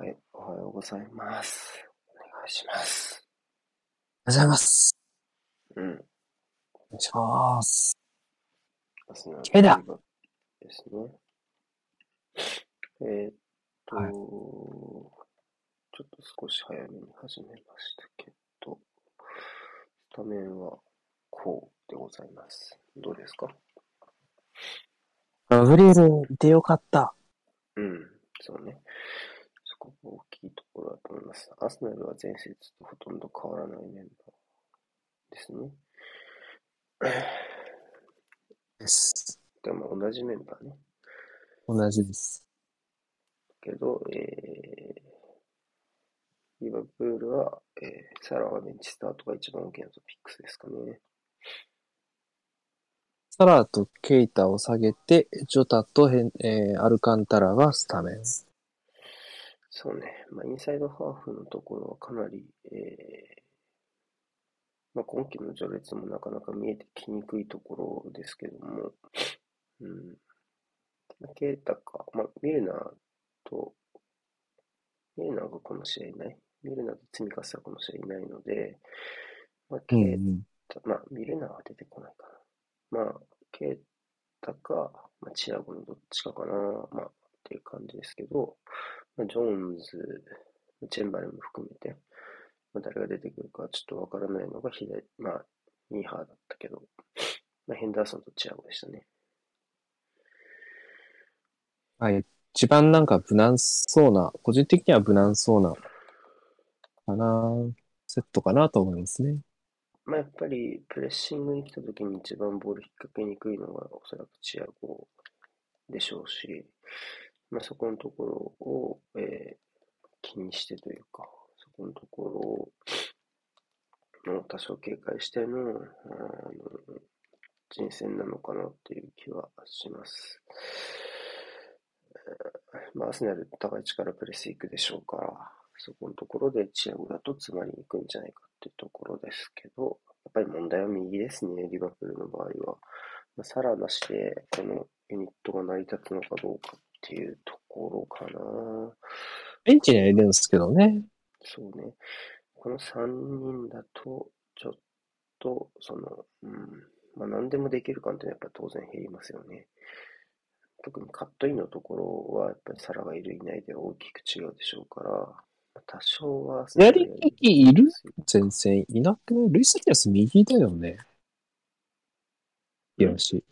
はい、おはようございます。お願いします。おはようございます。うん。お願いします。明日の気合いだですね。えーっと、はいちょっと少し早めに始めましたけど、スタメンはこうでございます。どうですか？ガブリエルいてよかった。うん、そうね。大きいところだと思います。アスナルは前節とほとんど変わらないメンバーですね。です。でも同じメンバーね。同じです。けど、えー、リバプールは、えー、サラはベンチスタートが一番大きなトピックスですかね。サラとケイタを下げて、ジョタとヘン、えーアルカンタラがスタメン。そうね。まあ、インサイドハーフのところはかなり、えーまあ、今季の序列もなかなか見えてきにくいところですけども、うん。まあケイタか、まあ、ミルナーと、ミルナーがこの試合いない。ミルナーと積み重ねはこの試合いないので、まあ、ケイん。まあ、ミルナーは出てこないかな。まあ、ケイタか、まあ、チアゴのどっちかかな。まあ、っていう感じですけど、まあ、ジョーンズ、チェンバレンも含めて、まあ、誰が出てくるかちょっとわからないのが左、まあ、ニーハーだったけど、まあ、ヘンダーソンとチアゴでしたね。はい。一番なんか無難そうな、個人的には無難そうな、かな、セットかなと思いますね。まあ、やっぱり、プレッシングに来た時に一番ボール引っ掛けにくいのが、おそらくチアゴでしょうし、まあ、そこのところを、えー気にしてというか、そこのところを多少警戒しての、あの人選なのかなっていう気はします。えーまあ、アスナル高い力プレスいくでしょうから、そこのところでチアゴだと詰まりに行くんじゃないかっていうところですけど、やっぱり問題は右ですね、リバプールの場合は。まあ、さらなしで、このユニットが成り立つのかどうかっていうところかな。ベンチにはいるんですけどね。そうね。この3人だと、ちょっと、その、うん、まあ何でもできる感ってやっぱ当然減りますよね。特にカットインのところは、やっぱりサカがいるいないでは大きく違うでしょうから、まあ多少は、やりきいる？前線いなくない？ルイス・ディアス右だよね。利き足。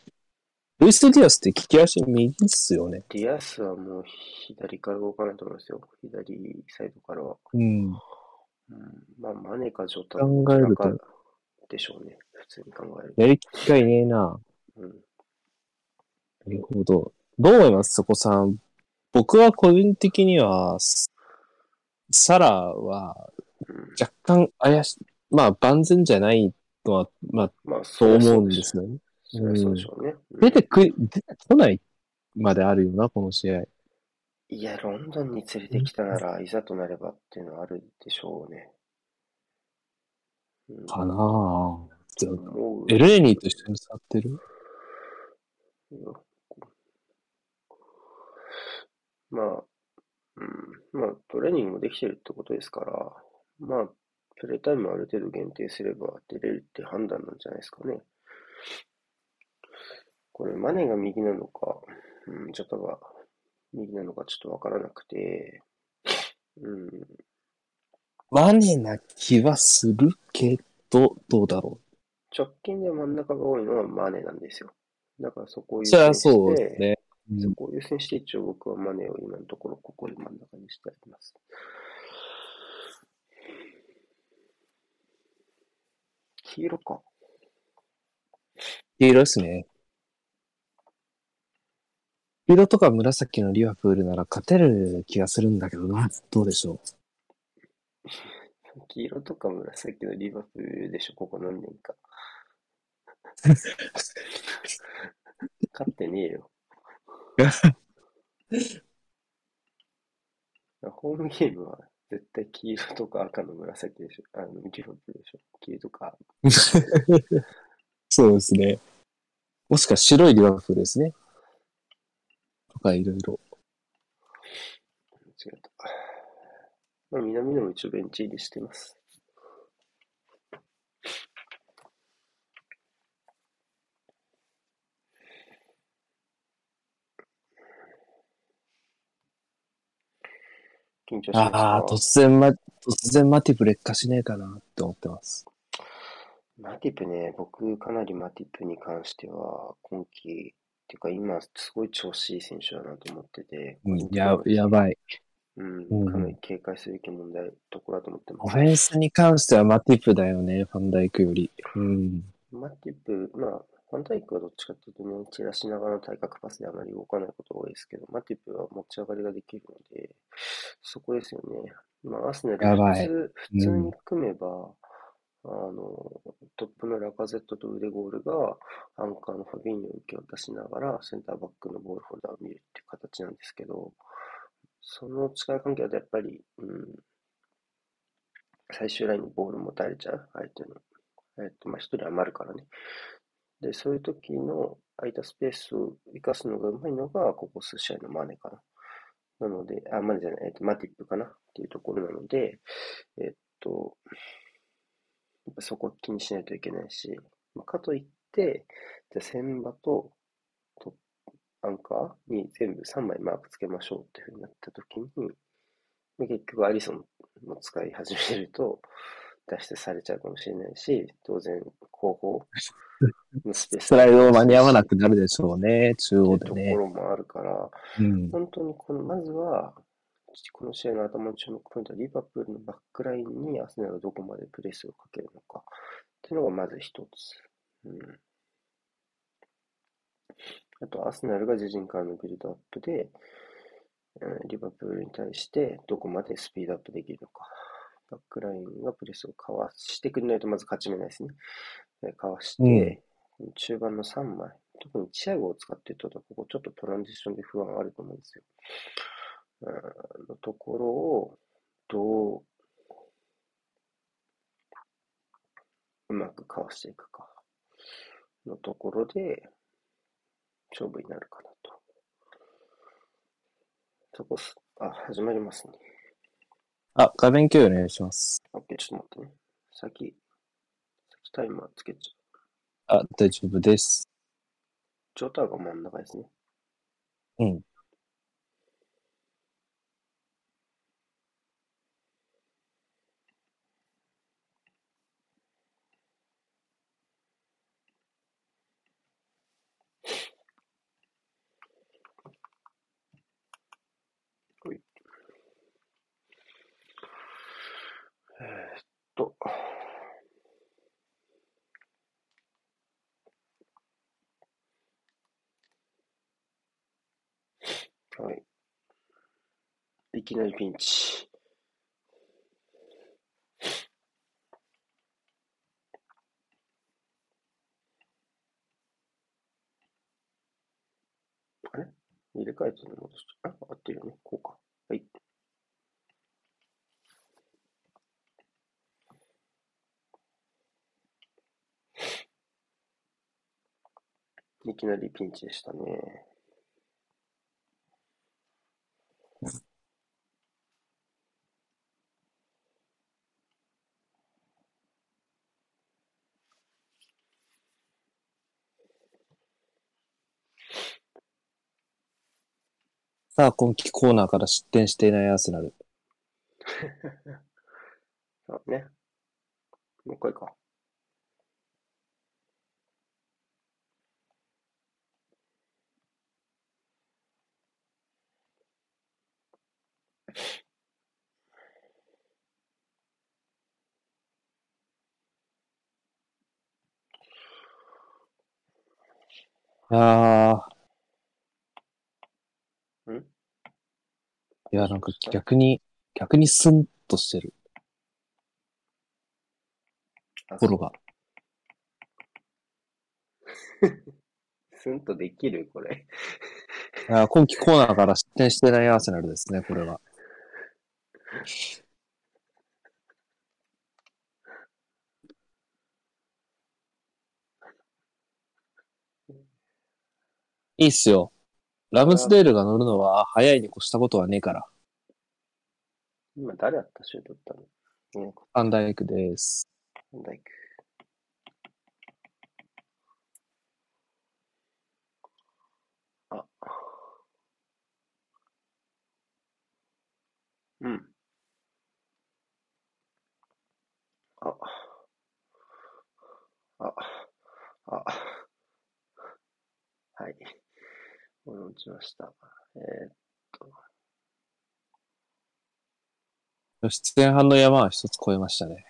ルイス・ディアスって利き足右っすよね。ディアスはもう左から動かないと思いますよ。左サイドからは。うん。うん、まあ、マネかジョタ考えるかでしょうね。普通に考えると。やりきがいねえな。うん。なるほど。どう思います？そこさん。僕は個人的には、スサラはうん、若干怪しい。まあ万全じゃないのは、まあ、まあ、そう思うんでですよね。そうでしょうね。うん出てく、出てこないまであるよな、この試合。いや、ロンドンに連れてきたなら、いざとなればっていうのはあるでしょうね。うん、かなぁ。じゃあ思うエレーニーと一緒に触ってる？よまあ、うん、まあ、トレーニングもできてるってことですから、まあ、プレータイムある程度限定すれば出れるって判断なんじゃないですかね。これ、マネが右なのか、うん、ジョタが右なのかちょっとわからなくて、うん、マネな気はするけど、どうだろ直近で真ん中が多いのはマネなんですよ。だからそこをう。優先して、そうですね。そこを優先して一応僕はマネを今のところここで真ん中にしてあります。黄色か。黄色ですね。黄色とか紫のリバプールなら勝てる気がするんだけどな。どうでしょ黄色とか紫のリバプールでしょ、ここ何年か。勝ってねえよ。ホームゲームは絶対黄色とか赤の紫でしょ。あの、リバプールでしょ。黄色とか。う。そうですね。もしくは白いリバプールですね。とかいろいろ。違った。まあ、南野も一応ベンチ入りしています。緊張しますああ、か突然ま、突然マティブ劣化しねえかなって思ってます。マティプね、僕かなりマティプに関しては今季、っていうか今すごい調子いい選手だなと思ってて、うん、や、やばい。うんうんかなり警戒すべき問題、ところだと思ってます。オフェンスに関してはマティプだよね、ファンダイクより。うん。マティプ、まあ、ファンダイクはどっちかというとね、散らしながらの対角パスであまり動かないことが多いですけど、マティプは持ち上がりができるので、そこですよね。まあ、アスナル普通、普通に組めば、あの、トップのラカゼットと腕ゴールが、アンカーのファビーニョを受け渡しながら、センターバックのボールホルダーを見るっていう形なんですけど、その力関係だとやっぱり、うん、最終ラインにボール持たれちゃう、相手の。えっと、まあ、一人余るからね。で、そういう時の空いたスペースを生かすのがうまいのが、ここ数試合のマネかな。なので、あ、マネじゃない、えっと、マティップかなっていうところなので、えっと、そこ気にしないといけないし、まあかといって、じゃあ、センバとトアンカーに全部3枚マークつけましょうっていうふうになった時に、まあ結局アリソンも使い始めると、脱出されちゃうかもしれないし、当然後方のスペース スライド間に合わなくなるでしょうね、中央でねとこ。ろもあるから、うん。本当にこの、まずは、この試合の頭の注目ポイントは、リバプールのバックラインにアスナルがどこまでプレスをかけるのかっていうのがまず一つ。うん、あと、アスナルが自陣からのビルドアップで、うんリバプールに対してどこまでスピードアップできるのか。バックラインがプレスをかわしてくれないとまず勝ち目ないですね。でかわして、中盤の3枚、特にチアゴを使っていると、ここちょっとトランジションで不安あると思うんですよ。うんのところを、どう、うまくかわしていくか、のところで、勝負になるかなと。そこす、あ、始まりますね。あ、画面共有お願いします。オッケー、ちょっと待ってね。先、先タイマーつけちゃう。あ、大丈夫です。ジョーターが真ん中ですね。うん。ほいえーっと、はい。いきなりピンチ。あれ？入れ替えてるの？戻しあ、合ってるよね。こうか。はい。いきなりピンチでしたね。さあ、今季コーナーから失点していないアーセナル。そうね。もう一回か。いやー。んいや、なんか逆に、逆にスンとしてる。あ心が。スンとできるこれ。いや今季コーナーから失点していないアーセナルですね、これは。いいっすよ。ラムズデールが乗るのは早いに越したことはねえから。今誰やったシュート打ったの？いなかっファンダイクです。たファンダイク。あ。うん。あ。あ。あ。はい。これ落ちました。えーっと。出演班の山は一つ超えましたね。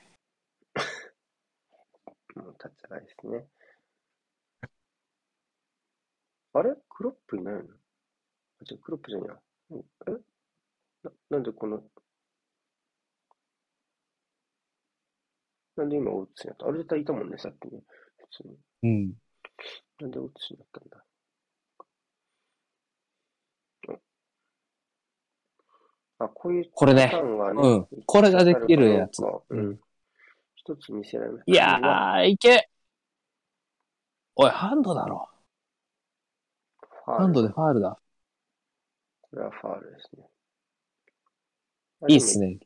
もう立ち上がりですね。あれ？クロップいないの？あ、違う、クロップじゃないや。うんえ？な、なんでこの、なんで今オーツになった？あれ絶対いたもんね、さっきね。普通に。うん。なんでオーツになったんだうんあ、こういうこれねうんこれができるやつうんん。一つ見せられます。いやー、いけおい、ハンドだろ。ハンドでファールだ。これはファールですね。いいっすね。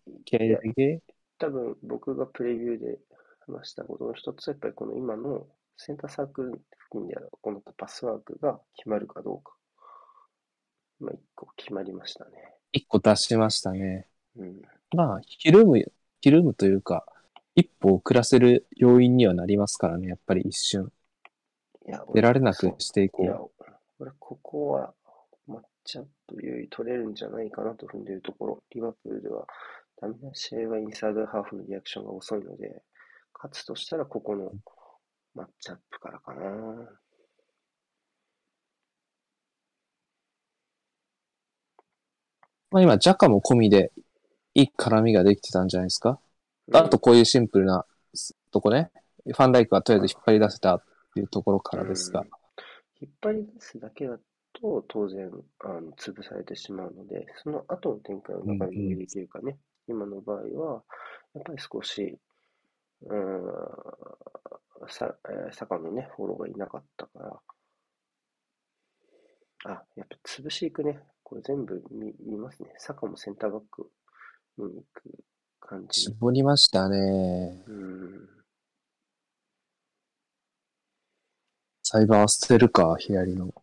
多分僕がプレビューで話したことの一つはやっぱりこの今のセンターサークル付近で行ったパスワークが決まるかどうか。まあ一個決まりましたね。一個出しましたね。うん。まあ、ひるむ、ひるむというか、一歩遅らせる要因にはなりますからね、やっぱり一瞬。いや、出られなくしていこいやう。、俺ここはマッチアップ優位取れるんじゃないかなと踏んでいるところ。リバプールではダメな試合はインサイドハーフのリアクションが遅いので、勝つとしたらここのマッチアップからかな。まあ今、ジャカも込みで、いい絡みができてたんじゃないですか？あと、こういうシンプルなとこね。ファンダイクはとりあえず引っ張り出せたっていうところからですがうん。引っ張り出すだけだと当然あの潰されてしまうので、その後の展開を中身にできるかね。今の場合は、やっぱり少し、うーん、さ、えー坂のね、フォローがいなかったから、あ、やっぱ潰し行くね。これ全部見見ますね。坂もセンターバック見に行く感じ。絞りましたね。うん。サイバー捨てるか、左の。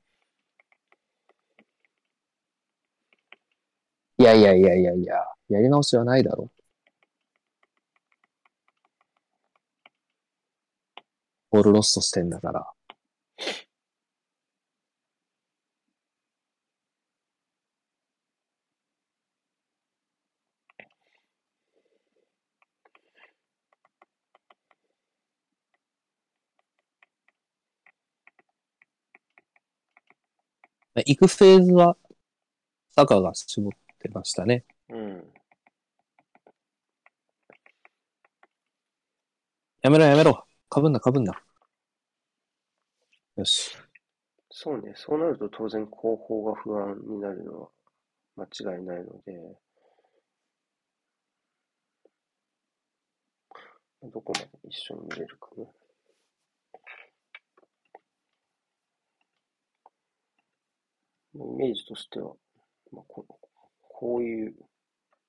いやいやいやいやいや、やり直しはないだろ。ボールロストしてんだから。行くフェーズは、坂が絞ってましたね。うん。やめろやめろ。かぶんなかぶんな。よし。そうね、そうなると当然後方が不安になるのは間違いないので、どこまで一緒に見れるかね。イメージとしては、まあ、ここういう、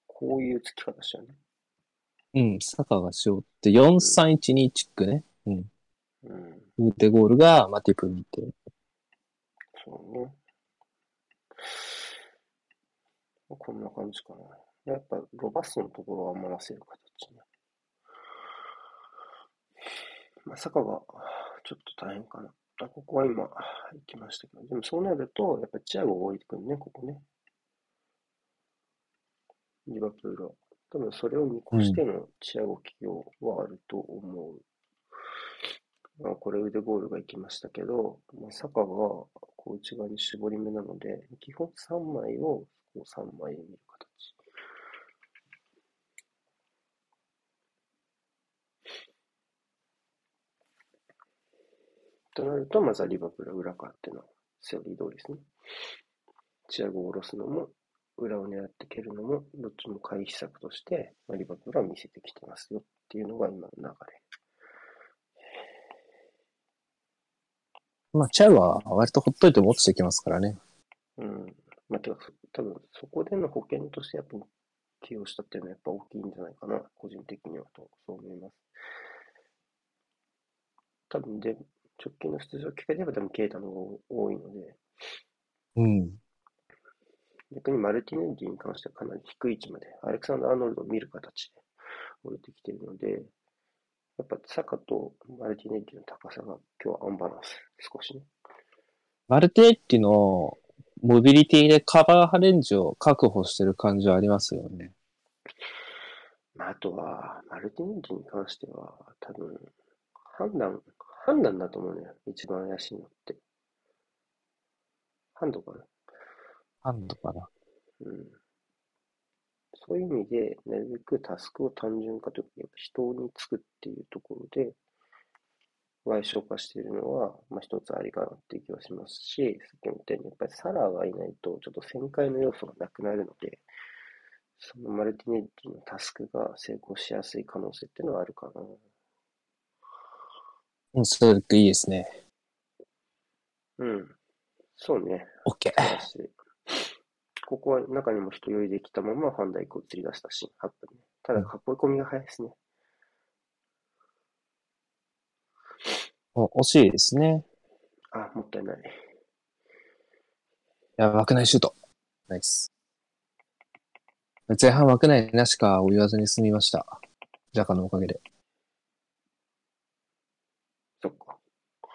こういうつき方したよね。うん、坂が絞って、4-3-1-2チックね。うん。うん、ウーテゴールがマティプ見て。そうね。こんな感じかな。やっぱロバストのところは回せる形ね。まさかがちょっと大変かな。あここは今行きましたけど、でもそうなると、やっぱりチアゴが置いてくるね、ここね。リバプールは。多分それを見越してのチアゴ起用はあると思う。まあ、これ腕ゴールが行きましたけど、まあ、サカがこう内側に絞り目なので、基本3枚をこう3枚見る形。となると、まずはリバプールは裏からっていうのはセオリー通りですね。チアゴを下ろすのも、裏を狙って蹴るのも、どっちも回避策として、まあ、リバプールは見せてきてますよっていうのが今の流れ。まあ、チャイは割とほっといても落ちてきますからね。うん。まあ、てか、多分そこでの保険として、やっぱ起用したっていうのはやっぱ大きいんじゃないかな、個人的にはと、そう思います。多分で、直近の出場機会で言えば多分ケイタの方が多いので、うん。逆にマルティネッリに関してはかなり低い位置まで、アレクサンダー・アーノルドを見る形で降りてきているので、やっぱサカとマルティネッリの高さが今日はアンバランス、少しね。マルテッティのモビリティでカバーレンジを確保してる感じはありますよね。まあ、あとは、マルティネッリに関しては、多分、判断、判断だと思うね。一番怪しいのって。ハンドかな。ハンドかな。うん。そういう意味で、なるべくタスクを単純化というか、やっぱ人につくっていうところで、賠償化しているのは、まあ、一つありかなっていう気はしますし、さっきも言ったように、やっぱりサラーがいないと、ちょっと旋回の要素がなくなるので、そのマルティネッリのタスクが成功しやすい可能性っていうのはあるかな。うん、それいいですね。うん。そうね。OK。ここは中にも人酔いできたままファンダイクを釣り出したシーンあったね。ただ、囲い込みが早いですね。お惜しいですね。あ、もったいない。いや、枠内シュート。ナイス。前半枠内なしかを言わずに済みました。ジャカのおかげで。そっか。もう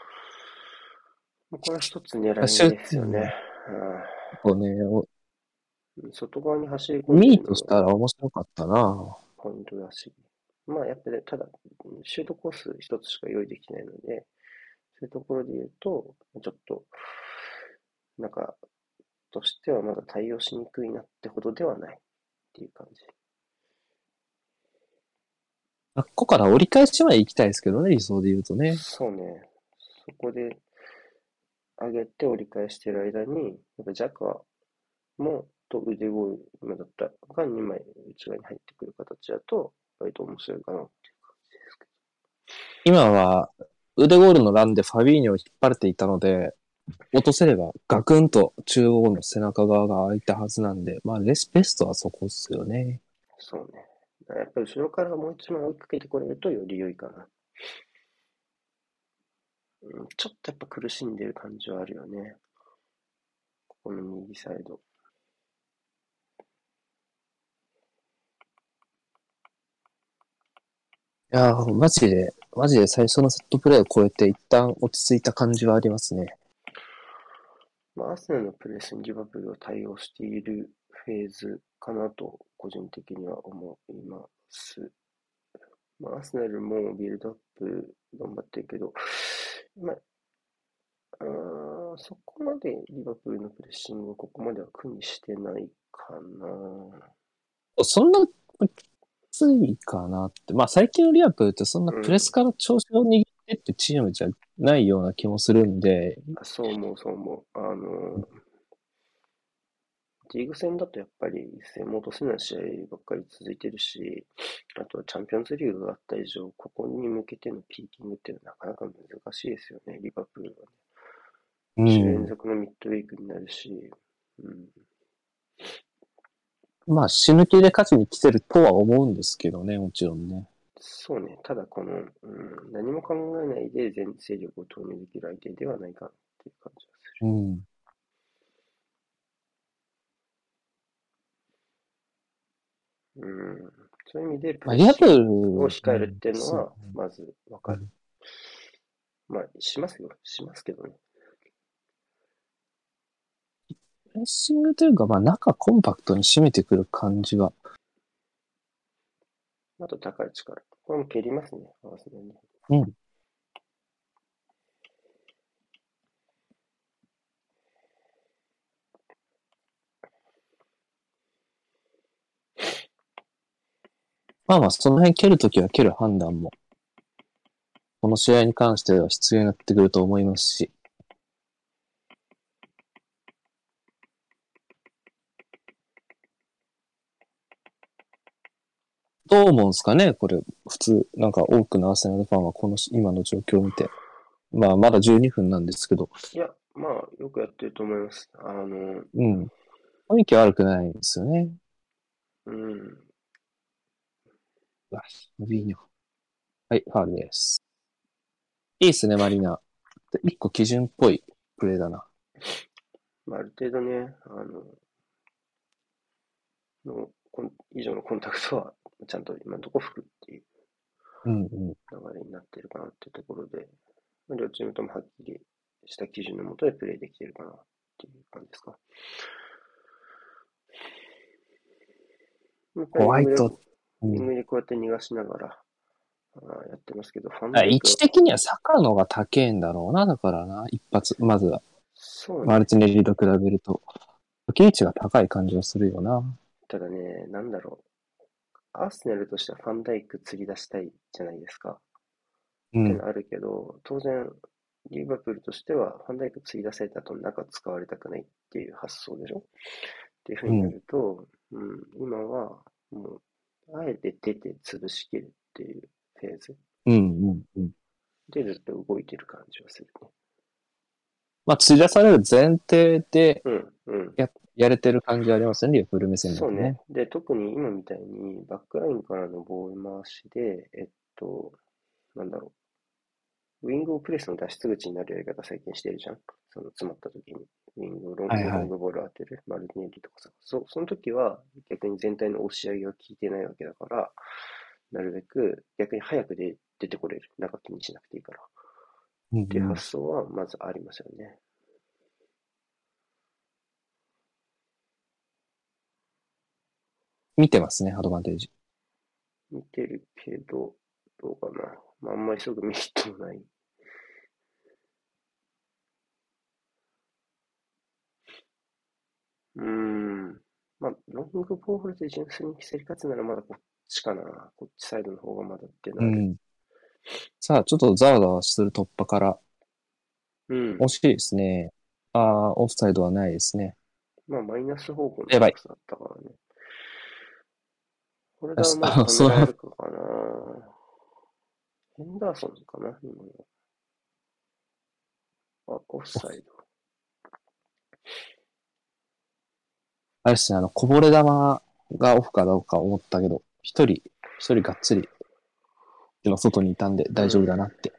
これは一つ狙い目ですよね。こうん外側に走り込ミーとしたら面白かったなポイントだし。まあ、やっぱり、ただ、シュートコース一つしか用意できないので、そういうところで言うと、ちょっと、なんか、としてはまだ対応しにくいなってほどではないっていう感じ。ここから折り返しまで行きたいですけどね、理想で言うとね。そうね。そこで上げて折り返してる間に、やっぱジャカもと腕ゴール今だったらが2枚内側に入ってくる形だと、割と面白いかなっていう感じですけ今は腕ゴールのランでファビーニョを引っ張れていたので、落とせればガクンと中央の背中側が空いたはずなんで、まあレスベストはそこっすよね。ど。そうね。やっぱり後ろからもう一枚追いかけてこれるとより良いかな。うん、ちょっとやっぱ苦しんでる感じはあるよね。ここの右サイド。いやー、マジで、マジで最初のセットプレーを超えて一旦落ち着いた感じはありますね。まあ、アーセナルのプレスにリバプールを対応しているフェーズかなと、個人的には思います。まあ、アーセナルもビルドアップ頑張ってるけど、まあ、あーそこまでリバプールのプレッシングをここまでは苦にしてないかな。そんな、きついかなって。まあ最近のリアプールってそんなプレスから調子を握ってってチームじゃないような気もするんで、あそう思う、そう思う。あの、リーグ戦だとやっぱり一戦も落とせない試合ばっかり続いてるし、あとはチャンピオンズリーグがあった以上、ここに向けてのピーキングっていうのはなかなか難しいですよね、リバプールはね。う2週連ん。続のミッドウィークになるし、うん、まあ死ぬ気で勝ちに来てるとは思うんですけどね、もちろんね。そうね、ただこの、うん、何も考えないで全勢力を投入できる相手ではないかなっていう感じがする。うん。うん、そういう意味で、プールを控えるっていうのはそ、まずわかる。まあ、しますよ。しますけどね。プレッシングというか、まあ中コンパクトに締めてくる感じは。あと高い力。これも蹴りますね。合わせね。うん。まあまあ、その辺蹴るときは蹴る判断も、この試合に関しては必要になってくると思いますし。どう思うんですかね？これ、普通、なんか多くのアーセナルファンはこの今の状況を見て。まあ、まだ12分なんですけど、いや、まあ、よくやってると思います。あの、うん。雰囲気は悪くないですよね。うん。あファビーニョ。はい、ファールです。いいっすね、マリナ。一個基準っぽいプレーだな。まあ、ある程度ね、あの、のコン以上のコンタクトはちゃんと今のところ吹くっていううんうん。流れになってるかなっていうところで、まあ両チームともはっきりした基準のもとでプレーできてるかなっていう感じですか。ホワイト。うウィンん、グでこうやって逃がしながらやってますけど、ファンあダイクは位置的には坂野が高えんだろうな、だからな、一発、まずは。そうねマルチネリと比べると。受け位置が高い感じはするよな。ただね、なんだろう。アーセナルとしてはファンダイク釣り出したいじゃないですか。うんっての。あるけど、当然、リバプールとしては、ファンダイク釣り出された後中使われたくないっていう発想でしょっていうふうになると、うん、今は、もう、あえて出て潰しきるっていうフェーズうんうんうん。でずっと動いてる感じはするね。まあ、釣り出される前提でうん、うん。やれてる感じはありますよね、リアプール目線だとねそうね。。で、特に今みたいに、バックラインからのボール回しで、えっと、なんだろう。ウィングをプレスの脱出口になるやり方最近してるじゃん。その詰まった時に。ウィングをロングロングボール当てる。マルティネリとかさ。そその時は逆に全体の押し上げが効いてないわけだから、なるべく逆に早くで出てこれる。中気にしなくていいから。うんっていう発想はまずありますよね。見てますね、アドバンテージ。見てるけど、どうかな。まあ、あんまりすぐ見るってもない。うーん。まあ、ロングボールで純粋に競り勝つならまだこっちかな。こっちサイドの方がまだってなる。うん。さあ、ちょっとざわざわする突破から、うん。惜しいですね。ああ、オフサイドはないですね。まあ、マイナス方向のやばいコースだったからね。これがまあ、あそう止められるかかな。ヘンダーソンかな、今の。あ、オフサイド。あれですね、あの、こぼれ球がオフかどうか思ったけど、一人、一人がっつり、今外にいたんで大丈夫だなって。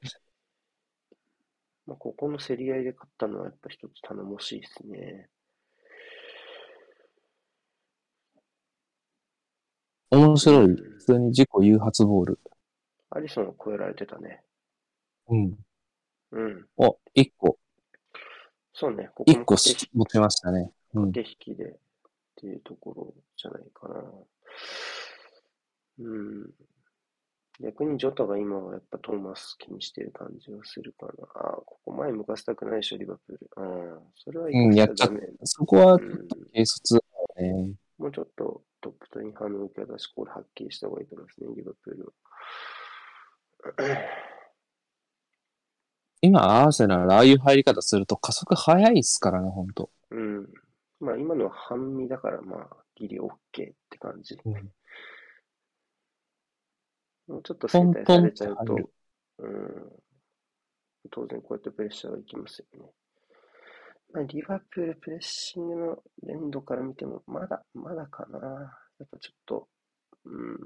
まあ、ここの競り合いで勝ったのはやっぱ一つ頼もしいですね。面白い。普通に自己誘発ボール。アリソンは超えられてたね。うん。うん。お、一個、そうね。ここ一個持ちましたね。うん。け引きでっていうところじゃないかな。うん。逆にジョタが今はやっぱトーマス気にしてる感じはするかな。ああ、ここ前向かせたくないでしょ、リバプール。ああ、それはうんやっち。そこはうん。軽率だよね。もうちょっとトップとインハーの受け出し、これはっきりした方がいいと思いますね、リバプールは。今、アーセナル、ああいう入り方すると加速早いっすからね、ほんと。うん。まあ今のは半身だから、まあギリ OK って感じ。うんもうちょっと整体されちゃうとうん。当然こうやってプレッシャーがいきますよね。まあリバプールプレッシングの連動から見ても、まだ、まだかな。やっぱちょっと、うん。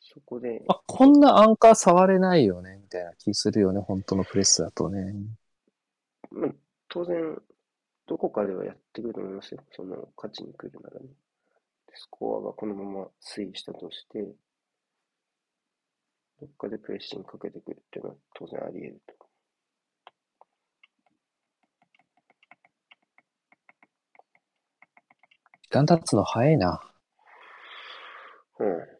そこで、あ、こんなアンカー触れないよね、みたいな気するよね、本当のプレスだとね。まあ、当然、どこかではやってくると思いますよ。その、勝ちに来るならね。スコアがこのまま推移したとして、どっかでプレッシングかけてくるっていうのは当然あり得ると。時間経つの早いな。うん。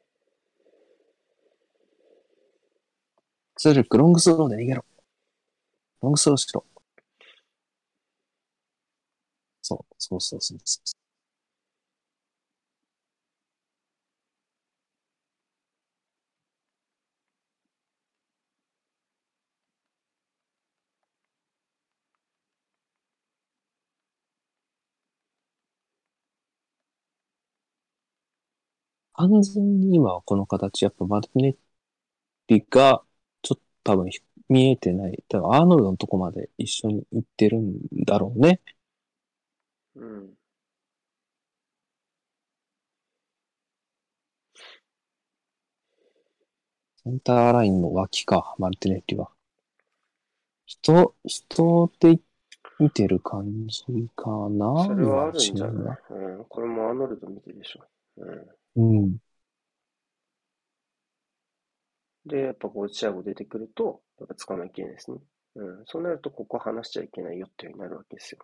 ツールック、ロングスローで逃げろ。ロングスローしろ。そう、そうそうそうそう。完全に今はこの形、やっぱマルティネッリがちょっと多分見えてない。多分アーノルドのとこまで一緒に行ってるんだろうね。うん。センターラインの脇か、マルティネッリは。人、人で見てる感じかなそれはあるんじゃない？うん。これもアーノルド見てるでしょ。うん。うん。で、やっぱこう、チアゴ出てくると、やっぱ使わなきゃいけないですね。うん。そうなると、ここ話しちゃいけないよっていうになるわけですよ。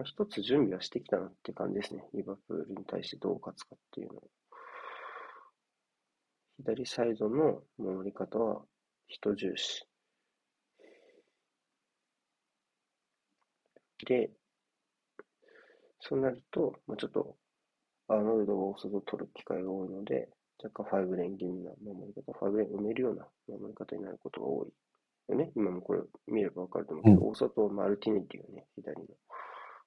まあ、一つ準備はしてきたなって感じですね。リバプールに対してどう勝つかっていうのを。左サイドの守り方は人重視。で、そうなると、まあ、ちょっと、アーノルドがオフサイドを取る機会が多いので、若干ファイブレーン気味な守り方、ファイブレーン埋めるような守り方になることが多い。よね、今もこれ見ればわかると思うけど、大外マルティネリがね、左の。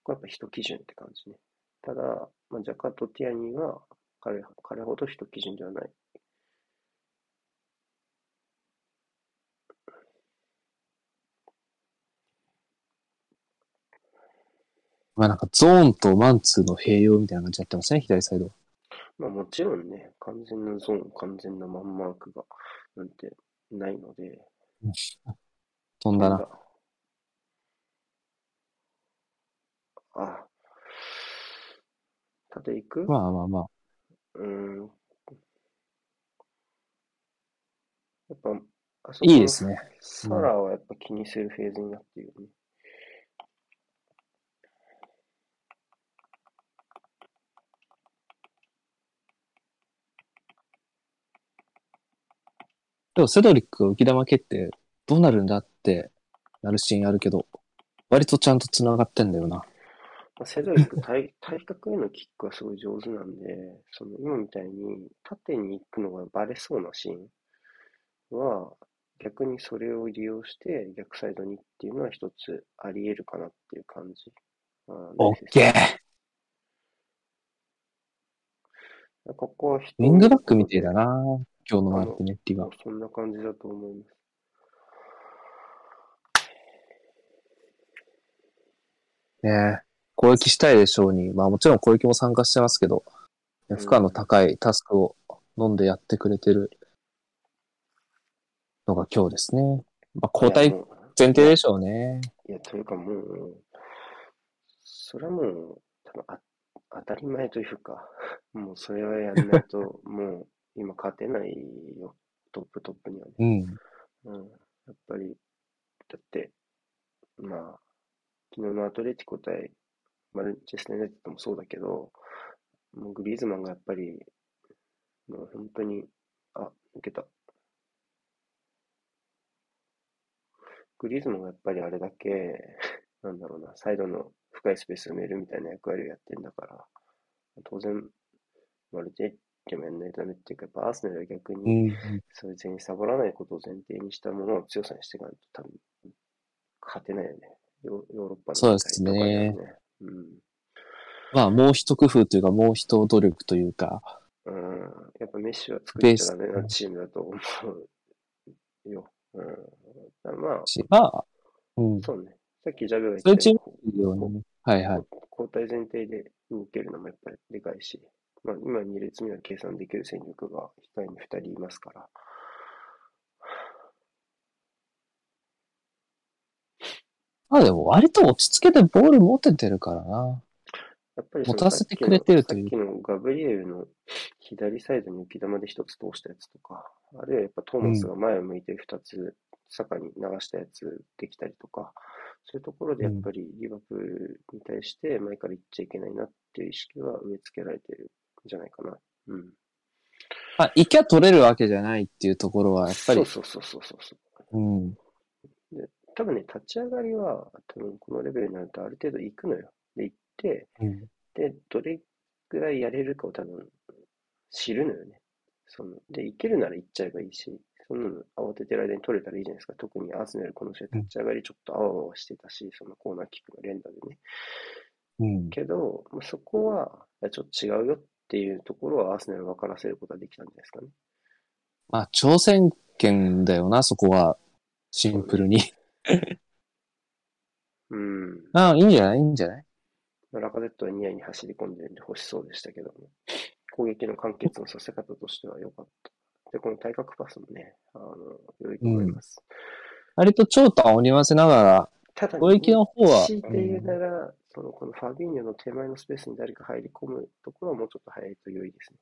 これやっぱ人基準って感じね。ただ、まあ、ジャカとティアニーは彼彼ほど人基準ではない。まあなんかゾーンとマンツーの併用みたいな感じになってますね、左サイドは。まあもちろんね、完全なゾーン、完全なマンマークがなんてないので、飛んだな。なんかあ、縦行く？まあまあまあ。うーん。やっぱ、あそこのいいですね。サラはやっぱ気にするフェーズになっているね。でもセドリックが浮き玉蹴ってどうなるんだってなるシーンあるけど、割とちゃんと繋がってんだよな。まあ、セドリック対、対角へのキックはすごい上手なんで、その今みたいに縦に行くのがバレそうなシーンは、逆にそれを利用して逆サイドにっていうのは一つあり得るかなっていう感じ。オッケーーここは人ウィングバックみてえだな、今日のマルティネッリは。そんな感じだと思います。ねえ攻撃したいでしょうに、まあもちろん攻撃も参加してますけど、うん負荷の高いタスクを飲んでやってくれてるのが今日ですね。まあ交代前提でしょうね。いや、というかもう、それはもう、多分あ当たり前というか、もうそれはやんないと、もう今勝てないよ、トップトップにはね。うん。うん、やっぱり、だって、まあ、昨日のアトレティコ対マルチェスター・ユナイテッドもそうだけど、もうグリーズマンがやっぱり、もう本当に、あ、抜けた。グリーズマンがやっぱりあれだけ、なんだろうな、サイドの深いスペースを埋めるみたいな役割をやってんだから、当然、マルチェッもやんないとダメっていうか、やっぱアーセナルは逆うに、ん。それ全員サボらないことを前提にしたものを強さにしていかないと多分勝てないよね。ヨヨーロッパのそうですね。うん。まあもう一工夫というか、もう一努力というか、うん。やっぱメッシは作っちゃダメなチームだと思うよ。うん。まあ、し、まあ、うん。そうね。さっきジャブがそういうチー言ったよムいいよね。はいはい。交代前提で動けるのもやっぱりでかいし、まあ今2列目は計算できる戦力が控えに2人いますから。まあでも割と落ち着けてボール持ててるからな。やっぱり持たせてくれてるというさっきのガブリエルの左サイドに浮き玉で一つ通したやつとか、あるいはやっぱトーマスが前を向いて二つ坂に流したやつできたりとか、そういうところでやっぱりリバプールに対して前から言っちゃいけないなっていう意識は植え付けられてるんじゃないかな。うん。まあ、行きゃ取れるわけじゃないっていうところは、やっぱり、そうそうそうそうそう。うん。多分ね、立ち上がりは、多分このレベルになるとある程度行くのよ。で、行って、うん。で、どれぐらいやれるかを多分知るのよね。そので、行けるなら行っちゃえばいいし、そんなの慌ててる間に取れたらいいじゃないですか。特にアーセナルこの試合立ち上がりちょっとあわあわしてたし、そのコーナーキックの連打でね。うん。けど、まあそこは、ちょっと違うよっていうところはアーセナル分からせることができたんじゃないですかね。まあ、挑戦権だよな、そこは。シンプルに。うん。ああ、いいんじゃない？いいんじゃない？まあラカゼットはニアに走り込んでるんで欲しそうでしたけども、攻撃の完結のさせ方としては良かった。で、この対角パスもね、あの、良いと思います。割と長短を織り交ぜながら、ただ、攻撃の方は強いて言うなら、その、このファビーニョの手前のスペースに誰か入り込むところはもうちょっと早いと良いですね。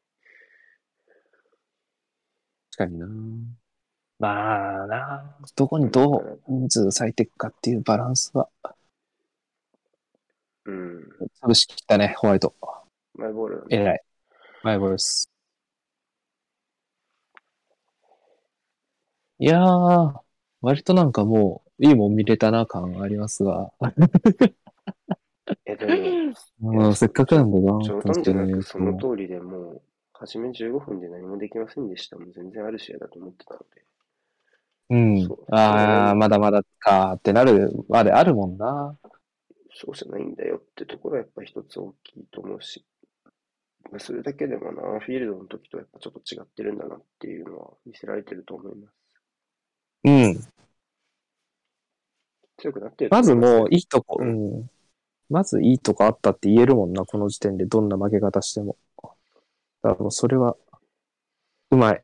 確かになまあなどこにどう人数割いていくかっていうバランスは、うん。潰しきったね、ホワイト。マイボールなんで偉い。マイボールです。いやー、割となんかもう、いいもん見れたな感ありますが。え、でも、うん、せっかくなんだな、冗談じゃなく、そのと通りでもう、初め15分で何もできませんでしたもん。全然ある試合だと思ってたので。うん。ああ、まだまだかってなるまであるもんな。そうじゃないんだよってところはやっぱ一つ大きいと思うし、まあそれだけでもな、フィールドの時とやっぱちょっと違ってるんだなっていうのは見せられてると思います。うん。強くなってるまずもういいいとこ、うん。まずいいとこあったって言えるもんな、この時点でどんな負け方しても。だからもうそれは、うまい。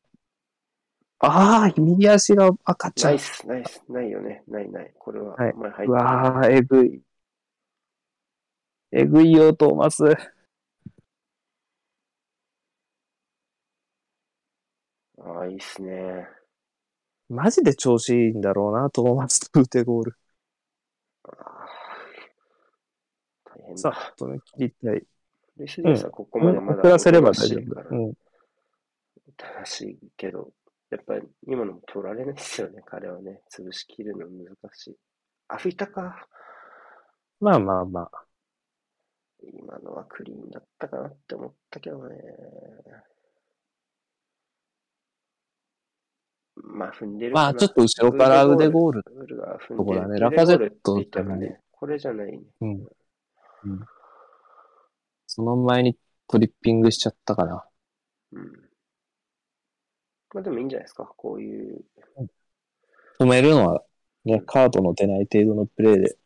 ああ、右足が赤ちゃんナイ。ス、ナイス、ないよね。ないない。これははい前入っわあ、えぐい。えぐいよ、トーマス。ああ、いいっすね。マジで調子いいんだろうな、トーマスとウテゴール。ああ大変さだ。あ、止め切りたい。レスリーさ、ここまでまだ遅らせれば大丈夫。うん。正しいけど、やっぱり今のも取られないですよね、彼はね。潰しきるの難しい。あ、吹いたか。まあまあまあ。今のはクリーンだったかなって思ったけどね。まあ、踏んでる。まあ、ちょっと後ろから腕ゴール。とこだね。ラカゼットだね、これじゃないね。うん。うん。その前にトリッピングしちゃったかな。うん。まあでもいいんじゃないですか。こういう、止めるのは、ね、カードの出ない程度のプレーで。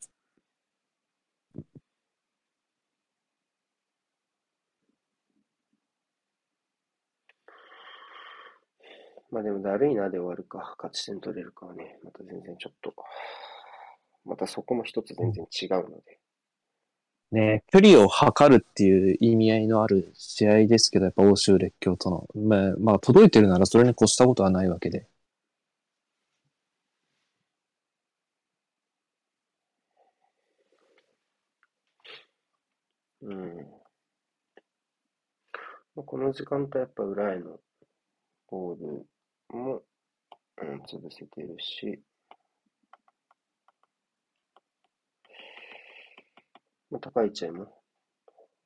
まあでもだるいなで終わるか、勝ち点取れるかはね、また全然ちょっと、またそこも一つ全然違うので。ね、距離を測るっていう意味合いのある試合ですけど、やっぱ欧州列強との。まあ、まあ、届いてるならそれに越したことはないわけで。うん。この時間帯やっぱ裏へのボールも、うん、潰せてるし、まあ、高い位置へも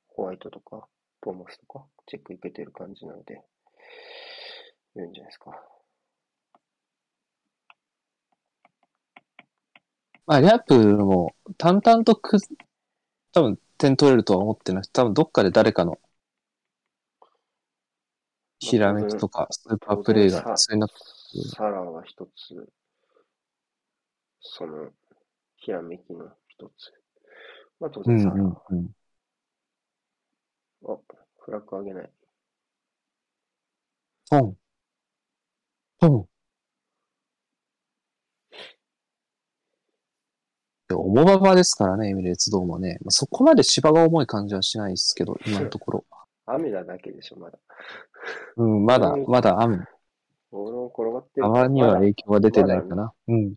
ホワイトとかトーマスとかチェックいけてる感じなので、いいんじゃないですか。まあ、リャップも淡々とく、多分点取れるとは思ってない。多分どっかで誰かのひらめきとかスーパープレイが必要になってサラは一つ、その、ひらめきの一つ。まあ当うん然サラ、うんうん。あ、フラッグ上げない。トン。トン。で重馬場ですからね、エミレーツドームはね。まあ、そこまで芝が重い感じはしないですけど、今のところ。雨だだけでしょ、まだ。うん、まだうん、まだ雨。ボールも転がってる。川には影響が出てないかな。うん。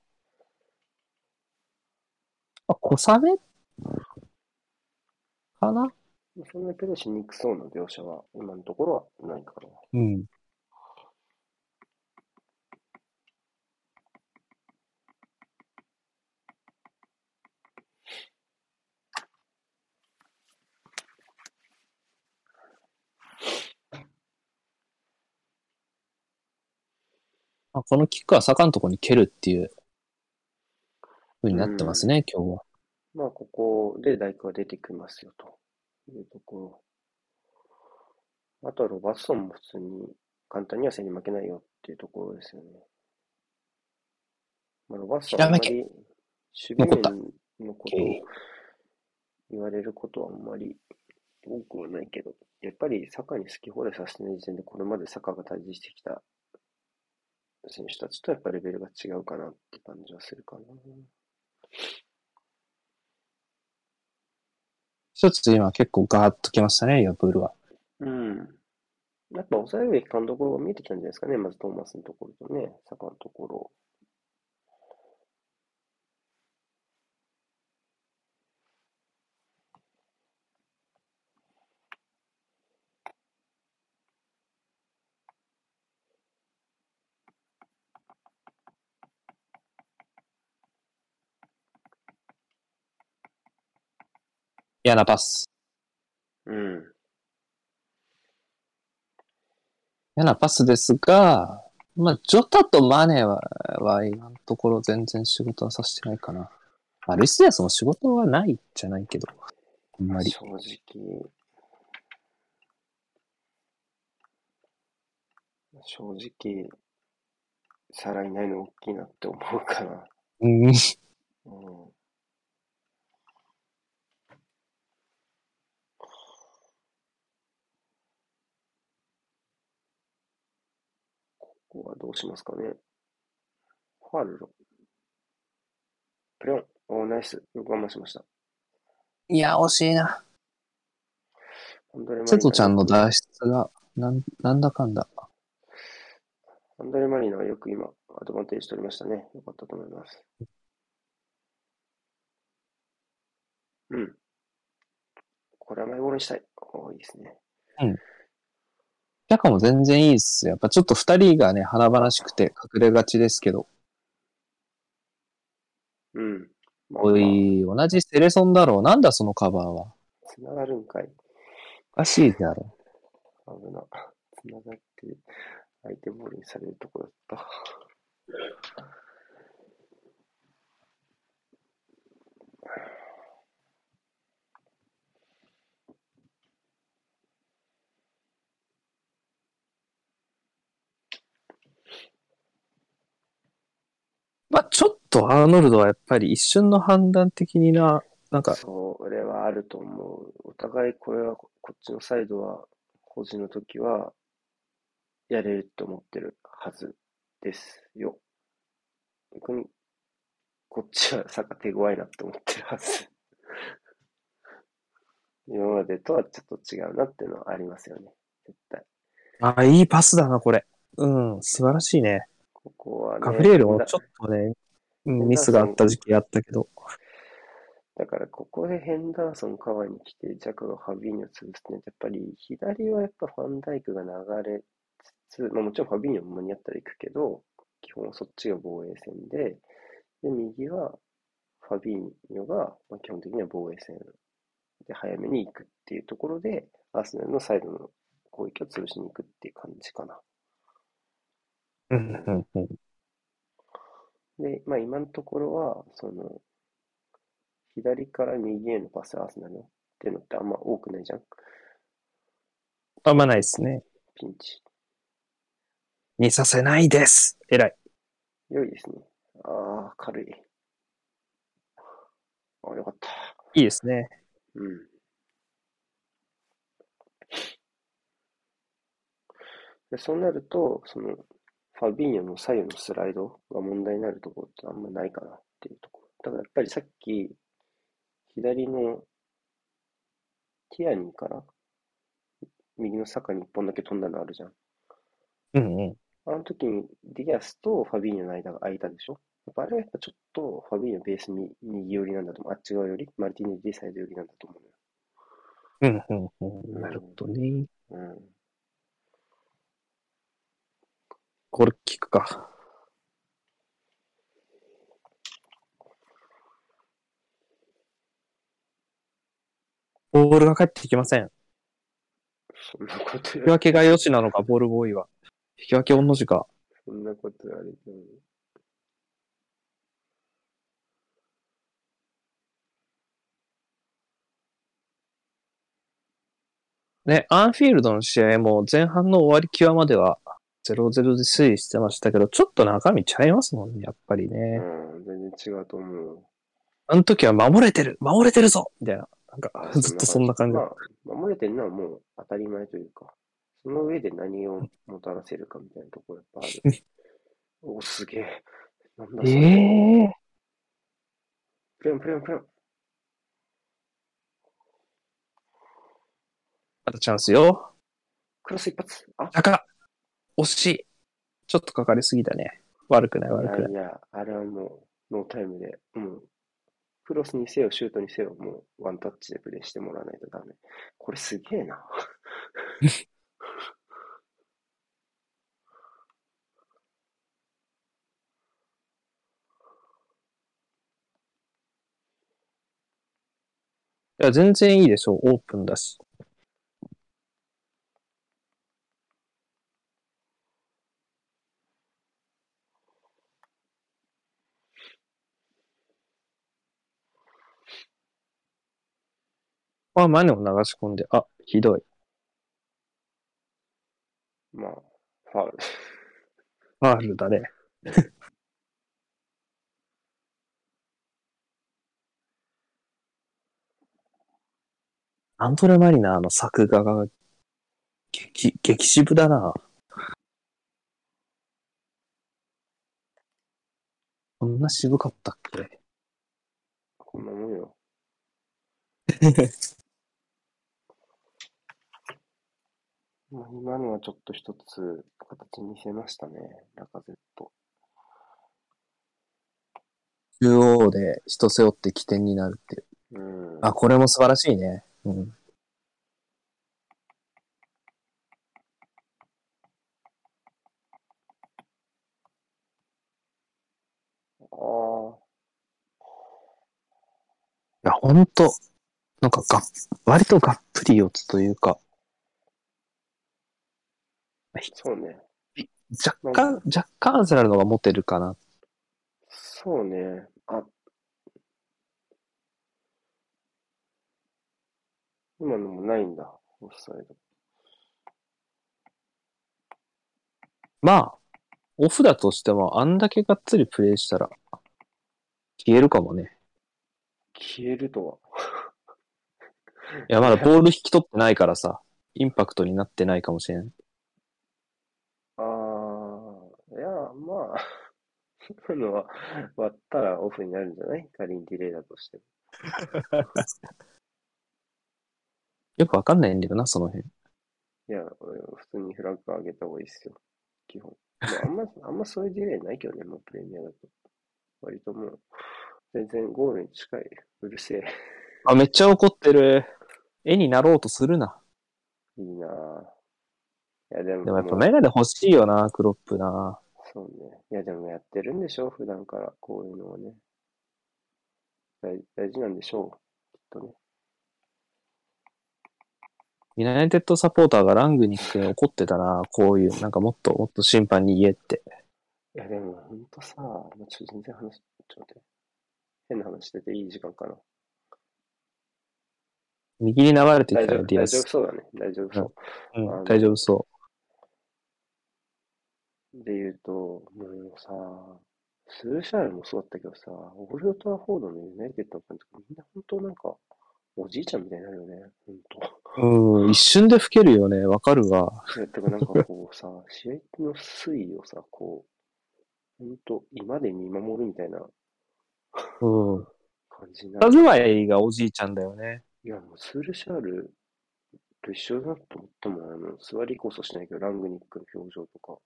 あ、小雨かな？そんなにプレーしにくそうな描写は今のところはないかな。うん。あこのキックは坂のところに蹴るっていう風になってますね、今日は。まあ、ここで大工が出てきますよ、というところ。あとはロバートソンも普通に簡単には競り負けないよっていうところですよね。まあ、ロバートソンはあんまり守備面のことを言われることはあんまり多くはないけど、やっぱりサッカーに好き放題させてない時点で、これまでサッカーが対峙してきた選手たちとやっぱレベルが違うかなって感じはするかな。一つ今結構ガーッときましたね、リバプールは。うん。やっぱ抑えるべき勘どころが見えてきたんじゃないですかね。まずトーマスのところとね、坂のところ。嫌なパス。うん。嫌なパスですが、まあ、ジョタとマネは、は今のところ全然仕事はさせてないかな。まあ、ルイスディアスも仕事はないじゃないけど、あんまり。正直、正直、さらいないの大きいなって思うかな。うん。うん。ここはどうしますかね。ファールロ。プレオン。おー、ナイス。よく我慢しました。いや、惜しいな。瀬戸ちゃんの脱出が、なん、なんだかんだ。アンドレマリナはよく今、アドバンテージ取りましたね。よかったと思います。うん。これはマイボールにしたい。おーいいですね。キャカも全然いいっすよ。やっぱちょっと二人がね、華々しくて隠れがちですけど。うん。まあおい、同じセレソンだろう。なんだそのカバーは。つながるんかい。おかしいだろ。危な。つながって、相手ボールにされるとこだった。まあちょっとアーノルドはやっぱり一瞬の判断的にな、なんか、それはあると思う。お互いこれは、こっちのサイドは、保持の時は、やれると思ってるはずですよ。逆に、こっちはサッカー手強いなって思ってるはず。今までとはちょっと違うなっていうのはありますよね。絶対。あ、いいパスだな、これ。うん、素晴らしいね。ここはね。ガフリエルもちょっとね、うんミスがあった時期あったけど。だからここでヘンダーソン、カワに来て、ジャカがファビーニョを潰すってね、やっぱり左はやっぱファンダイクが流れつつ、まあもちろんファビーニョも間に合ったら行くけど、基本はそっちが防衛戦で、で、右はファビーニョが、まあ、基本的には防衛戦で早めに行くっていうところで、アーセナルのサイドの攻撃を潰しに行くっていう感じかな。うん、うん、うん。で、まあ今のところは、その、左から右へのパスアーセナルっていうのってあんま多くないじゃん。あんまないですね。ピンチ。見させないです。偉い。良いですね。ああ、軽い。あよかった。いいですね。うん。で、そうなると、その、ファビーニョの左右のスライドが問題になるところってあんまないかなっていうところ。だからやっぱりさっき、左のティアニーから右のサカに一本だけ飛んだのあるじゃん。うんうん。あの時にディアスとファビーニョの間が空いたでしょ？やっぱあれはやっぱちょっとファビーニョベースに右寄りなんだと思う。あっち側より、マルティネッリサイド寄りなんだと思うのよ。うんうんうん。なるほどね。うん。これ聞くか。ボールが返ってきません。そんなこと引き分けが良しなのか、ボールボーイは。引き分け御の字か。そんなこと言われても。ね、アンフィールドの試合も前半の終わり際までは0-0で推移してましたけど、ちょっと中身ちゃいますもんね、やっぱりね。うん、全然違うと思う。あの時は守れてる守れてるぞみたいな。なんか、ずっとそんな感じ。まあ、守れてるのはもう当たり前というか、その上で何をもたらせるかみたいなところやっぱある。お、すげえ。なんだそれ。ええプレンプレンプレン。またチャンスよ。クロス一発。あ、高っ惜しい。ちょっとかかりすぎたね。悪くない悪くないい。やいや、あれはもう、ノータイムで、もう、クロスにせよ、シュートにせよ、もう、ワンタッチでプレーしてもらわないとダメ。これすげえな。いや、全然いいでしょう。オープンだし。あ、マネを流し込んで、あ、ひどい。まあ、ファウル。ファールだね。アントレマリナーの作画が激、激渋だな。こんな渋かったっけ？こんなもんよ。まあ、今のはちょっと一つ形見せましたね、ラカゼット。中央で人背負って起点になるっていう。うん。あ、これも素晴らしいね。うん。ああ、いや、ほんと、なんかが、割とがっぷり四つというか、そうね。若干、若干アーセナルの方が持てるかな。そうね。あ、今のもないんだ、オフサイド。まあ、オフだとしても、あんだけがっつりプレイしたら、消えるかもね。消えるとは。いや、まだボール引き取ってないからさ、インパクトになってないかもしれない。あ、まあ、今のは割ったらオフになるんじゃない？仮にディレイだとしても。よくわかんないんだよな、その辺。いや、俺普通にフラッグ上げた方がいいっすよ。基本。まあ、あんま、あんまそういうディレイないけどね、もうプレミアだと。割ともう、全然ゴールに近い。うるせえ。あ、めっちゃ怒ってる。絵になろうとするな。いいなぁ。いや、でもでもやっぱメガネ欲しいよな、クロップな。そうね。いや、でもやってるんでしょ？普段から、こういうのはね。大大事なんでしょう？きっとね。ユナイテッドサポーターがラングニックに怒ってたな、こういう、なんかもっともっと審判に言えって。いや、でもほんとさ、まあ、ちょっと全然話、ちょっと待って。変な話してていい時間かな。右に流れてきたよ、ディアス大丈夫。そうだね。大丈夫そう。うん、あの大丈夫そで言うと、もうさ、スルシャールもそうだったけどさ、オールドトラフォードのユナイテッドの監督、みんな本当なんか、おじいちゃんみたいになるよね、本当。う。うん、一瞬で老けるよね、わかるわ。いや、てかなんかこうさ、試合の推移をさ、こう、本当今で見守るみたいなうん。感じになる。佇まいがおじいちゃんだよね。いや、もうスルシャールと一緒だと思ったもん、あの、座りこそしないけど、ラングニックの表情とか。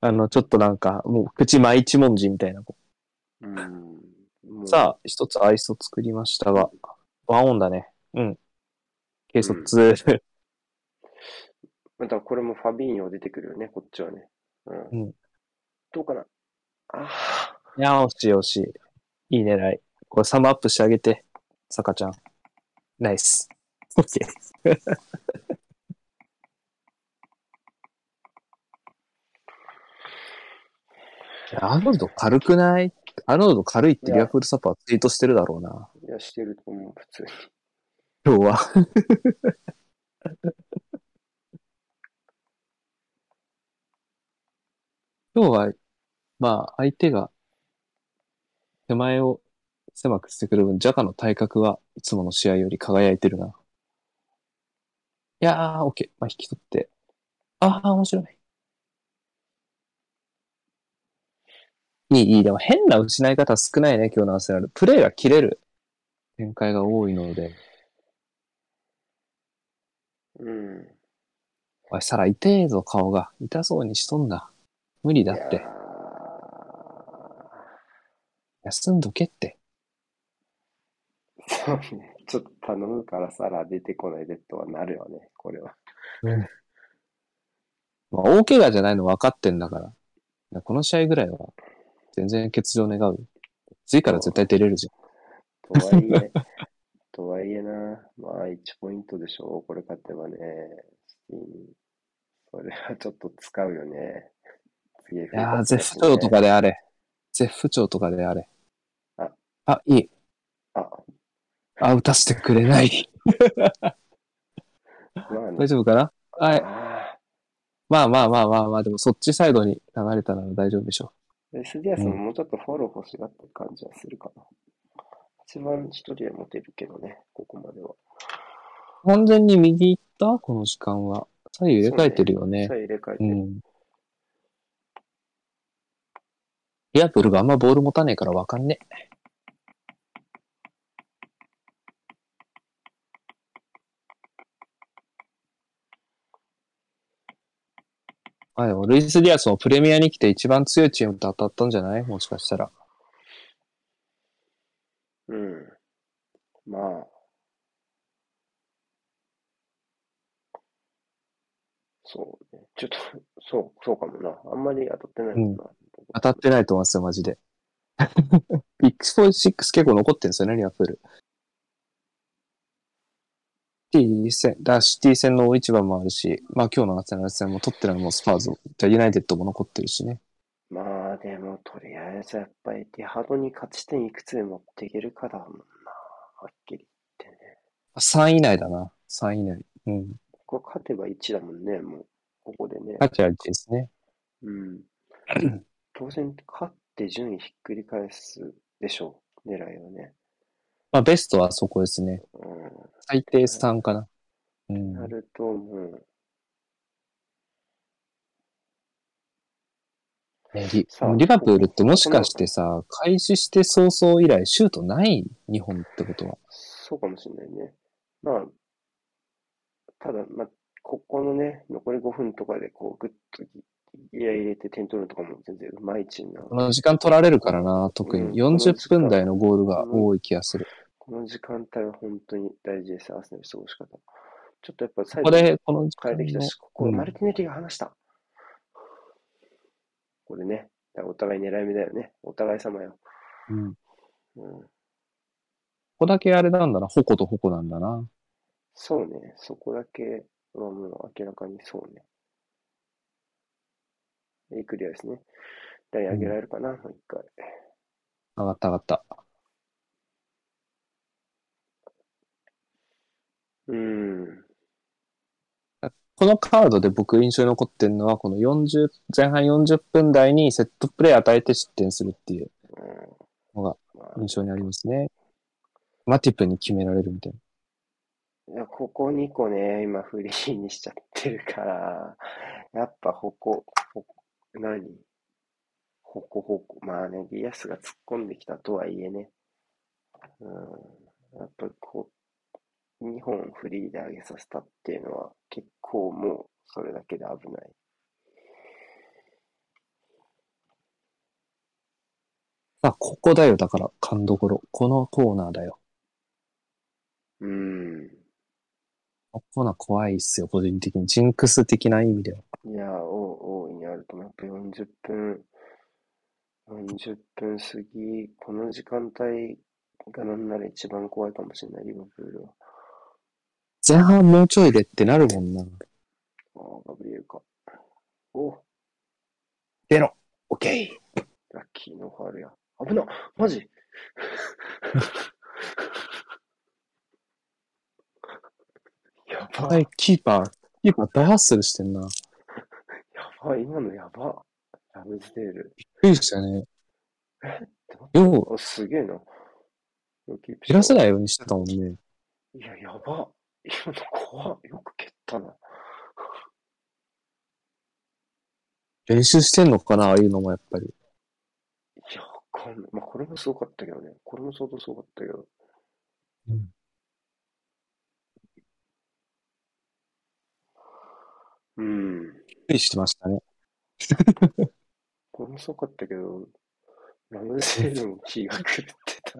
あの、ちょっとなんか、もう、口真一文字みたいな。うん。さあ、一つアイスを作りましたが、ワンオンだね。うん。軽率。またこれもファビーニョ出てくるよね、こっちはね。うん。うんどうかなあいや、惜しい惜しい。いい狙い。これサムアップしてあげて、さかちゃん。ナイス。オッケー。いやアーノルド軽くない？アーノルド軽いってリアプールサッパーツイートしてるだろうな。あ、いや、してると思う、普通に。今日は。今日は、まあ、相手が手前を狭くしてくる分、ジャカの体格はいつもの試合より輝いてるな。いやー、オッケー。まあ、引き取って。あー、面白い。いい、いい。でも変な失い方少ないね、今日のアセナル。プレイが切れる展開が多いので。うん。おい、サラ、痛えぞ、顔が。痛そうにしとんだ。無理だって。休んどけって。ーそうね。ちょっと頼むからさら出てこないでとはなるよね、これは。まあ、大怪我じゃないの分かってんだから。この試合ぐらいは、全然欠場願う。次から絶対出れるじゃん。とはいえ、とはいえな、まあ1ポイントでしょう、これ勝てばね。それはちょっと使うよね。次、いいやー、絶不調とかであれ。絶不調とかであれ。あ、あ、いい。あ、あ、打たせてくれない。まあね大。丈夫かな？はい。あまあまあまあまあまあ、でもそっちサイドに流れたなら大丈夫でしょー SDS ももうちょっとフォロー欲しがってる感じはするかな。一番一人は持てるけどね、ここまでは。う。完全に右行った？この時間は。左右入れ替えてるよねさ。あ入れ替えてる。うん。リアプルがあんまボール持たねえからわかんねえ。あ、でもルイス・ディアスもプレミアに来て一番強いチームと当たったんじゃない？もしかしたら。うん。まあ。そうね。ちょっと、そう、そうかもな。あんまり当たってないもんな。当たってないと思いますよ、マジで。ビッグスポーツ6結構残ってるんですよね、リアプール。ィ戦、だシティ戦の大一番もあるし、まあ今日のアーセナル戦も取ってるのもスパーズ、じゃあユナイテッドも残ってるしね。まあでも、とりあえずやっぱりエティハドに勝ち点いくつで持っていけるかだもんな。はっきり言ってね。3位以内だな。3位以内。うん。ここ勝てば1だもんね、もう。ここでね。価値ありですね。うん。当然、勝って順位ひっくり返すでしょう。狙いはね。まあベストはそこですね。う最低3かな。うんん。。なると、もう、ねリリバプールってもしかしてさ、開始して早々以来シュートない日本ってことは？そうかもしれないね。まあ、ただ、まあ、ここのね、残り5分とかで、こう、ぐっとギア入れて点取るとかも全然うまいチームなのこの時間取られるからな、特うんに。40分台のゴールが多い気がする。この時間帯は本当に大事です、アーセナル過ごし方。ちょっとやっぱ最ここで、この時変えてきたし、ここうんマルティネリが離した。これね、だからお互い狙い目だよね。お互い様よ。うんうん、ここだけあれなんだな、矛と矛なんだな。そうね、そこだけはもう明らかにそうね。いいクリアですね。台上げられるかな、もう一回。上がった上がった。うん。このカードで僕印象に残ってるのは、この40、前半40分台にセットプレー与えて失点するっていううんのがまあ印象にありますね。マティプに決められるみたいな。いや、ここ2個ね、今フリーにしちゃってるから、やっぱほこ、ほ何？ほこほこ。まあね、ディアスが突っ込んできたとはいえね。うん。やっぱこう、2本フリーで上げさせたっていうのは結構もうそれだけで危ない。あ、ここだよ。だから、勘どころ。このコーナーだよ。うん。コーナー怖いっすよ、個人的に。ジンクス的な意味では。いや、大大いにあると思う。やっぱ40分、40分過ぎ、この時間帯がなんなら一番怖いかもしれない、リバプールは。前半もうちょいでってなるもんな。ああ、ガブリエルか。お、出ろオッケーラッキーのファールや。危なマジ やば、はい、キーパー。キーパー大ハッスルしてんな。びっやばい、今のやば。ラムズデール。くりしたね。えよう、あ、すげえな。切らせないい。ようにしてたもんね。いや、やば。今の怖っよく蹴ったな。練習してんのかなああいうのもやっぱり。いや、わかんない。まあ、これもすごかったけどね。これも相当すごかったけど。うんうん。びっくりしてましたね。これもすごかったけど、ラムセールも気が狂ってた。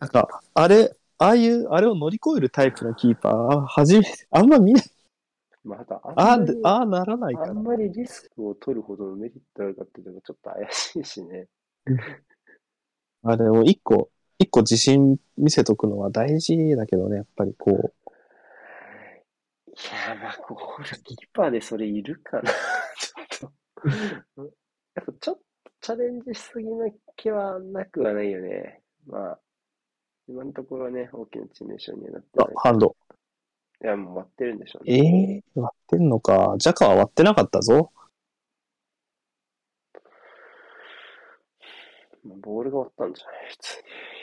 なん。か、あれ、ああいう、あれを乗り越えるタイプのキーパー、あ初めて、あん。ま見ない。まだあん。ああまり、ああならないからあん。まりリスクを取るほどのメリットあるかっていうのがちょっと怪しいしね。あでも一個、一個自信見せとくのは大事だけどね、やっぱりこう。いや、まあ、ゴールキーパーでそれいるかな。ちょっと。やっぱちょっとチャレンジしすぎな気はなくはないよね。まあ、今のところはね、大きな致命傷にはなってない。、あハンド。いや、もう割ってるんでしょうえね。え割ってんのか。ジャカは割ってなかったぞ。まあボールが割ったんじゃない普通に。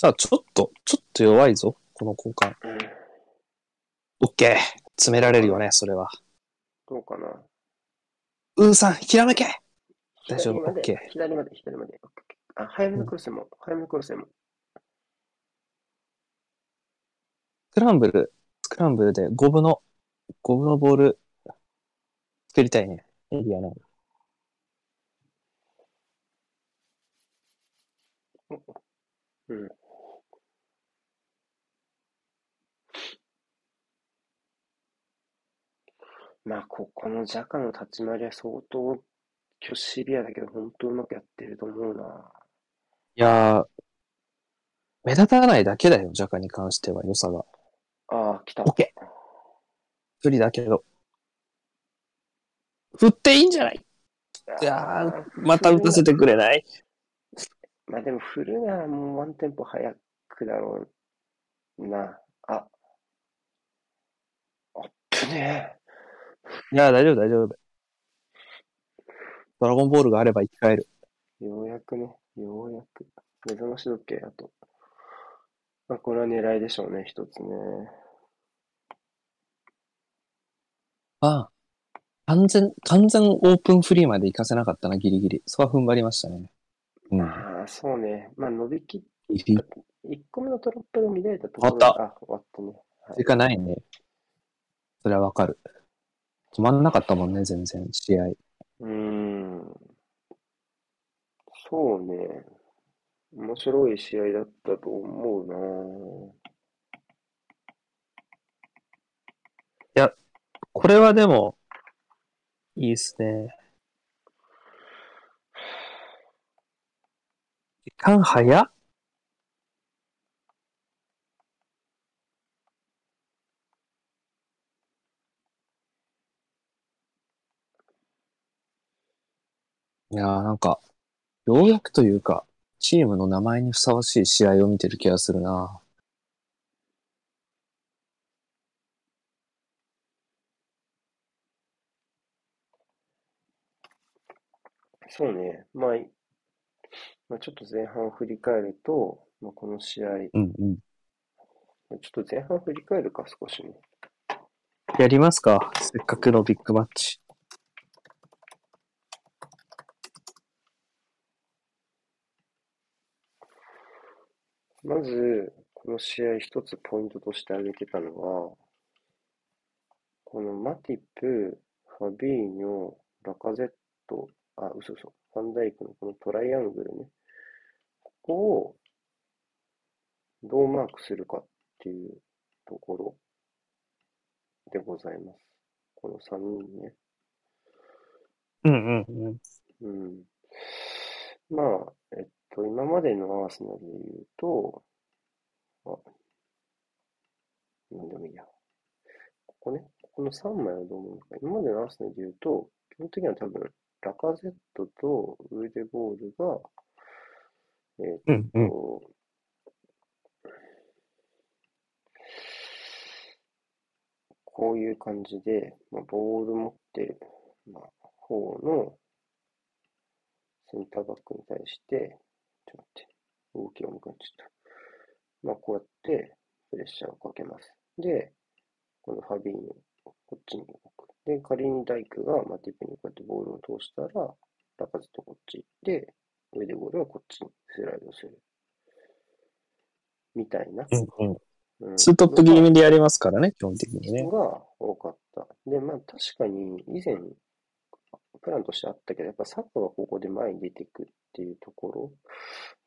さあ、ちょっと、ちょっと弱いぞ。この交換。うん。オッケー。詰められるよね、それは。どうかな。ウーさん、ひらめけ大丈夫 OK 左まで、左まで。あ、早めのクロスでも、早めのクロスでも。スクランブル、スクランブルで5分の、5分のボール作りたいね。エリアなの。うん。まあ、ここのジャカの立ち回りは相当、今日シビアだけど、本当うまくやってると思うな。いやー、目立たないだけだよ、ジャカに関しては良さが。ああ、来た。オッケー。不利だけど。振っていいんじゃない？いやー、また打たせてくれない？まあでも振るならもうワンテンポ早くだろうな。あ。あっぶねいやー、大丈夫、大丈夫。ドラゴンボールがあれば生き返る。え。ようやくね、ようやく。目覚まし時計、あと。まあこれは狙いでしょうね、一つね。ああ。完全、完全オープンフリーまで行かせなかったな、ギリギリ。そこは踏ん張りましたね。うん。ああ、そうね。まあ伸びきっギリ1個目のトラップが乱れたところ終わったあ、終わったね。ギリかないね。それはわかる。止まんなかったもんね、全然、試合。うーん。そうね。面白い試合だったと思うなこれはでも、いいっすね。時間早っ？いやーなんか、ようやくというか、チームの名前にふさわしい試合を見てる気がするな。そうね。まあ、いまあ、ちょっと前半を振り返ると、まあ、この試合、うんうん。ちょっと前半振り返るか、少しね。やりますかせっかくのビッグマッチ。まず、この試合一つポイントとして挙げてたのは、このマティプ、ファビーニョ、ラカゼット、あ、嘘嘘、ファンダイクのこのトライアングルね。ここをどうマークするかっていうところでございます。この3人ね。うんうんうん。うん。まあ、えっと、今までのアーセナルで言うと、あなんでもいいや。ここね、ここの3枚はどう思うのか。今までのアーセナルで言うと、基本的には多分、ラカゼットとウーデボールが、えーっうんうん。と、こういう感じで、まあ、ボール持ってる、まあ、方のセンターバックに対して、ちょっと待って、動きが重くなっちゃった。まあ、こうやってプレッシャーをかけます。で、このファビーニョ、こっちに動く。で、仮にダイクがマティプにこうやってボールを通したら、ラカゼットこっちで、上でゴールはこっちにスライドする。みたいな。うんうん。うんツートップ気味でやりますからね、基本的にね。が多かった。で、まあ確かに以前、プランとしてあったけど、やっぱサッカーがここで前に出てくっていうところ、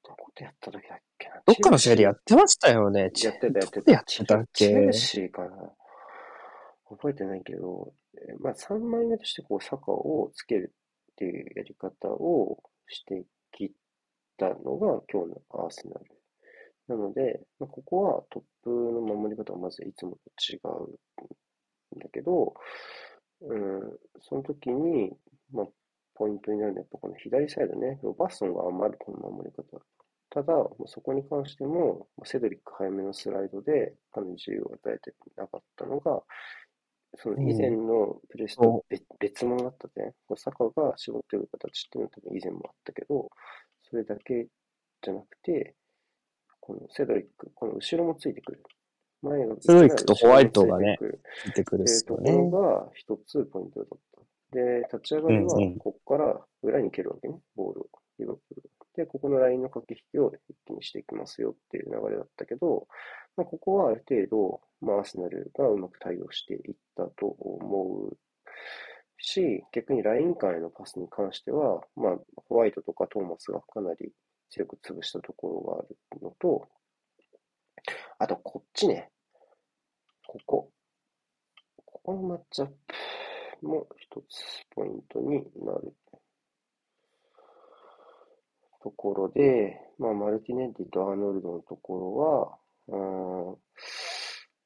どこでやった時だっけな？どっかの試合でやってましたよね。やってたやってどた。やってたっチェルけシーかな。覚えてないけど、えーまあ3枚目としてこうサカをつけるっていうやり方をしてきたのが今日のアーセナル。なので、まあ、ここはトップの守り方はまずいつもと違うんだけど、うん、その時に、まあ、ポイントになるのはやっぱこの左サイドね、ロバーソンが余るこの守り方。ただ、もうそこに関しても、セドリック早めのスライドでかなり自由を与えてなかったのが、その以前のプレスと別別物だった点、これサカが絞ってる形っていうのは多分以前もあったけど、それだけじゃなくて、このセドリック、この後ろもついてくる。前がセドリックとホワイトがねついてくるっっていう。ところが一つポイントだった。で、立ち上がりはここから裏に蹴るわけね、ボールを。リバプール。で、ここのラインの駆け引きを一気にしていきますよっていう流れだったけど、まあ、ここはある程度、まあ、アーセナルがうまく対応していったと思うし、逆にライン間へのパスに関しては、まあ、ホワイトとかトーマスがかなり強く潰したところがあるのと、あとこっちね、ここ。ここのマッチアップも一つポイントになるところで、まあ、マルティネッリとアーノルドのところは、うん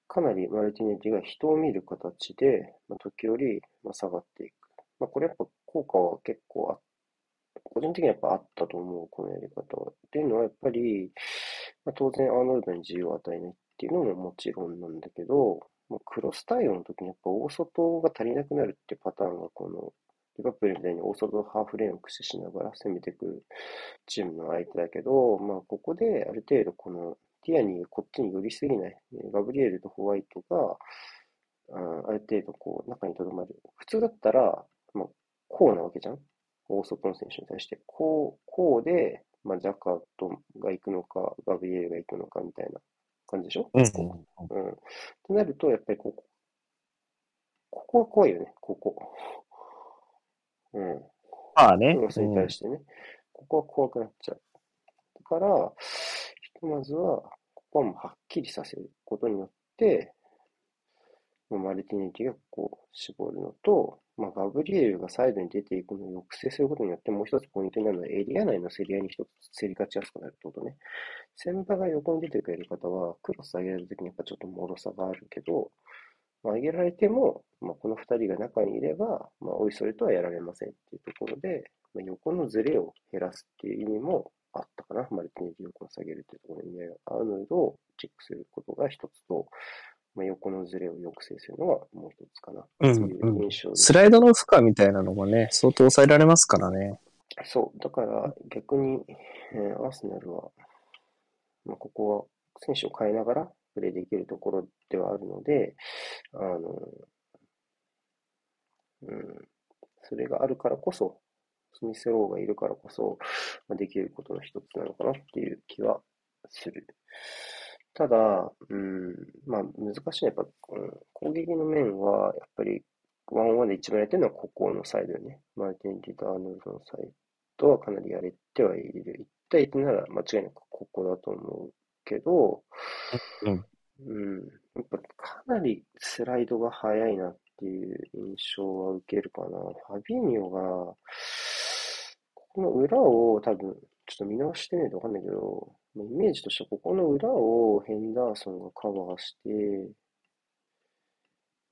かなりマルティネッリが人を見る形で、まあ、時折、まあ、下がっていく。まあ、これやっぱ効果は結構あ個人的にはやっぱあったと思う、このやり方は。っていうのはやっぱり、まあ、当然アーノルドに自由を与えないっていうのももちろんなんだけど、まあ、クロス対応の時にやっぱ大外が足りなくなるっていうパターンがこのリバプールみたいに大外ハーフレーンを駆使しながら攻めてくるチームの相手だけど、まあ、ここである程度このティアニーこっちに寄りすぎない、ガブリエルとホワイトが、あある程度こう中に留まる。普通だったら、まあ、こうなわけじゃん大外の選手に対して。こう、こうで、まあ、ジャカとが行くのか、ガブリエルが行くのかみたいな感じでしょ？うんうん。となると、やっぱりここ、ここは怖いよね、ここ。うん。まあね。クロスに対してね、ここは怖くなっちゃう。だから、ひとまずは、ここはもうはっきりさせることによって、まあマルティネリがこう絞るのと、まあ、ガブリエルがサイドに出ていくのを抑制することによって、もう一つポイントになるのは、エリア内の競り合いに一つ競り勝ちやすくなるってことね。先場が横に出てくやり方は、クロス上げられるときにやっぱちょっと脆さがあるけど、まあ、上げられても、まあ、この二人が中にいれば、まあ、おいそれとはやられませんっていうところで、まあ、横のズレを減らすっていう意味もあったかな。マルティネリ横を下げるっていうところに、ね、アーノルドをチェックすることが一つと、まあ、横のズレを抑制するのがもう一つかな。うんう印象ですスライドの負荷みたいなのもね、相当抑えられますからね。そう、だから逆に、えーアーセナルは、まあ、ここは選手を変えながらプレーできるところではあるので、あの、うん、それがあるからこそ、スミスローがいるからこそ、まあ、できることの一つなのかなっていう気はする。ただ、うん、まあ難しいのはやっぱ、うん、攻撃の面は、やっぱり、ワンオンワンで一番やってるのはここのサイドよね。マルティン・リとアーノルドのサイドはかなりやれてはいる。1対1なら間違いなくここだと思うけど、うん。うん、やっぱかなりスライドが速いなっていう印象は受けるかな。ファビーニョが、ここの裏を多分、ちょっと見直してみないとわかんないけど、イメージとしてはここの裏をヘンダーソンがカバーして、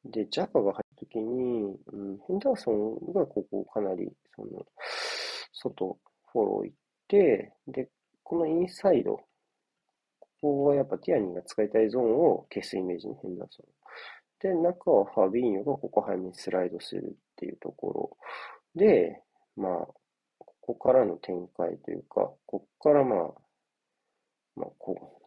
で、ジャカが入った時に、うん、ヘンダーソンがここかなり、その、外、フォロー行って、で、このインサイド、ここはやっぱティアニーが使いたいゾーンを消すイメージにヘンダーソン。で、中はファビーニョがここ背面にスライドするっていうところで、まあ、ここからの展開というか、ここからまあ、まあ、こ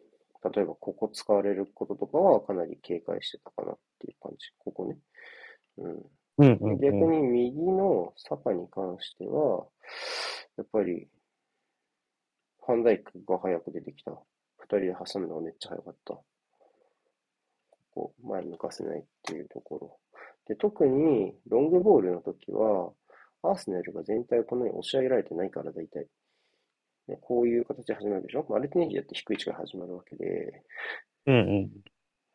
う、例えばここ使われることとかはかなり警戒してたかなっていう感じ。ここね。うん。うんうん逆うん。に右のサカに関しては、やっぱり、ファンダイクが早く出てきた。二人で挟むのがめっちゃ早かった。こう、前向かせないっていうところ。で、特に、ロングボールの時は、アーセナルが全体をこのように押し上げられてないから、大体。でこういう形で始まるでしょ？マルティネギだって低い位置から始まるわけで、うんうん。っ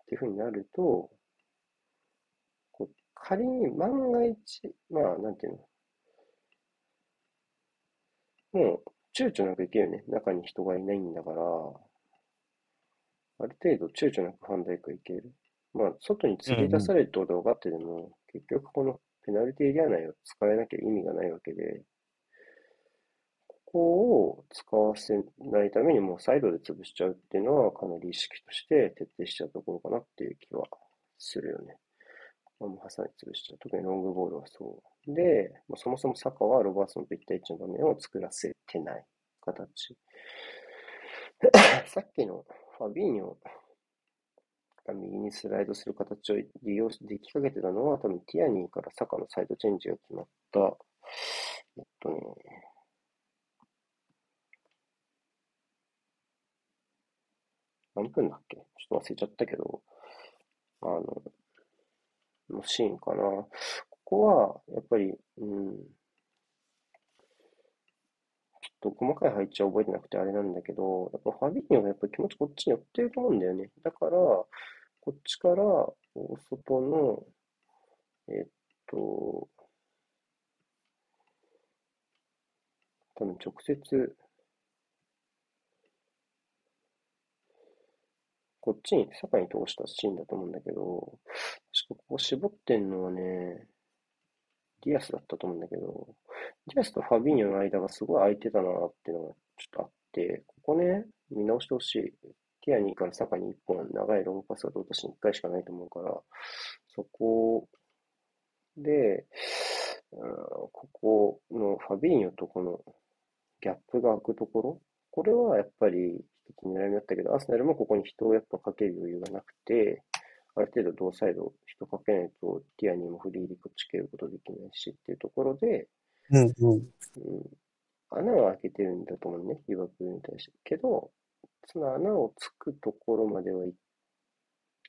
ていう風になると、こう仮に万が一、まあ、なんていうの、もう躊躇なくいけるよね。中に人がいないんだから、ある程度躊躇なくファンダイクいける。まあ、外に突き出されるってことが分かってても、結局このペナルティエリア内を使えなきゃ意味がないわけで、ここを使わせないためにもうサイドで潰しちゃうっていうのはかなり意識として徹底しちゃうところかなっていう気はするよね。まあ、もう挟み潰しちゃう。特にロングボールはそう。で、まあ、そもそもサカはロバーソンと1対1の場面を作らせてない形。さっきのファビーニョ右にスライドする形を利用しできかけてたのは多分ティアニーからサカのサイドチェンジが決まった。えっとね、何分だっけ？ちょっと忘れちゃったけど、あの、のシーンかな。ここは、やっぱり、うん、ちょっと細かい配置は覚えてなくてあれなんだけど、やっぱファビーニョがやっぱり気持ちこっちに寄ってると思うんだよね。だから、こっちから、外の、えっと、多分直接、こっちに、坂に通したシーンだと思うんだけど、確かここ絞ってんのはね、ディアスだったと思うんだけど、ディアスとファビーニョの間がすごい空いてたなっていうのがちょっとあって、ここね、見直してほしい。ティアニーからサカに1本長いロングパスがどうとして1回しかないと思うから、そこで、うんここのファビーニョとこのギャップが空くところ、これはやっぱり一つ狙い目だったけど、アーセナルもここに人をやっぱかける余裕がなくて、ある程度同サイド人かけないとティアニーもフリーでこっち蹴ることできないしっていうところで、うんうん。うん、穴は開けてるんだと思うね、リバプールに対して。けど、その穴をつくところまではい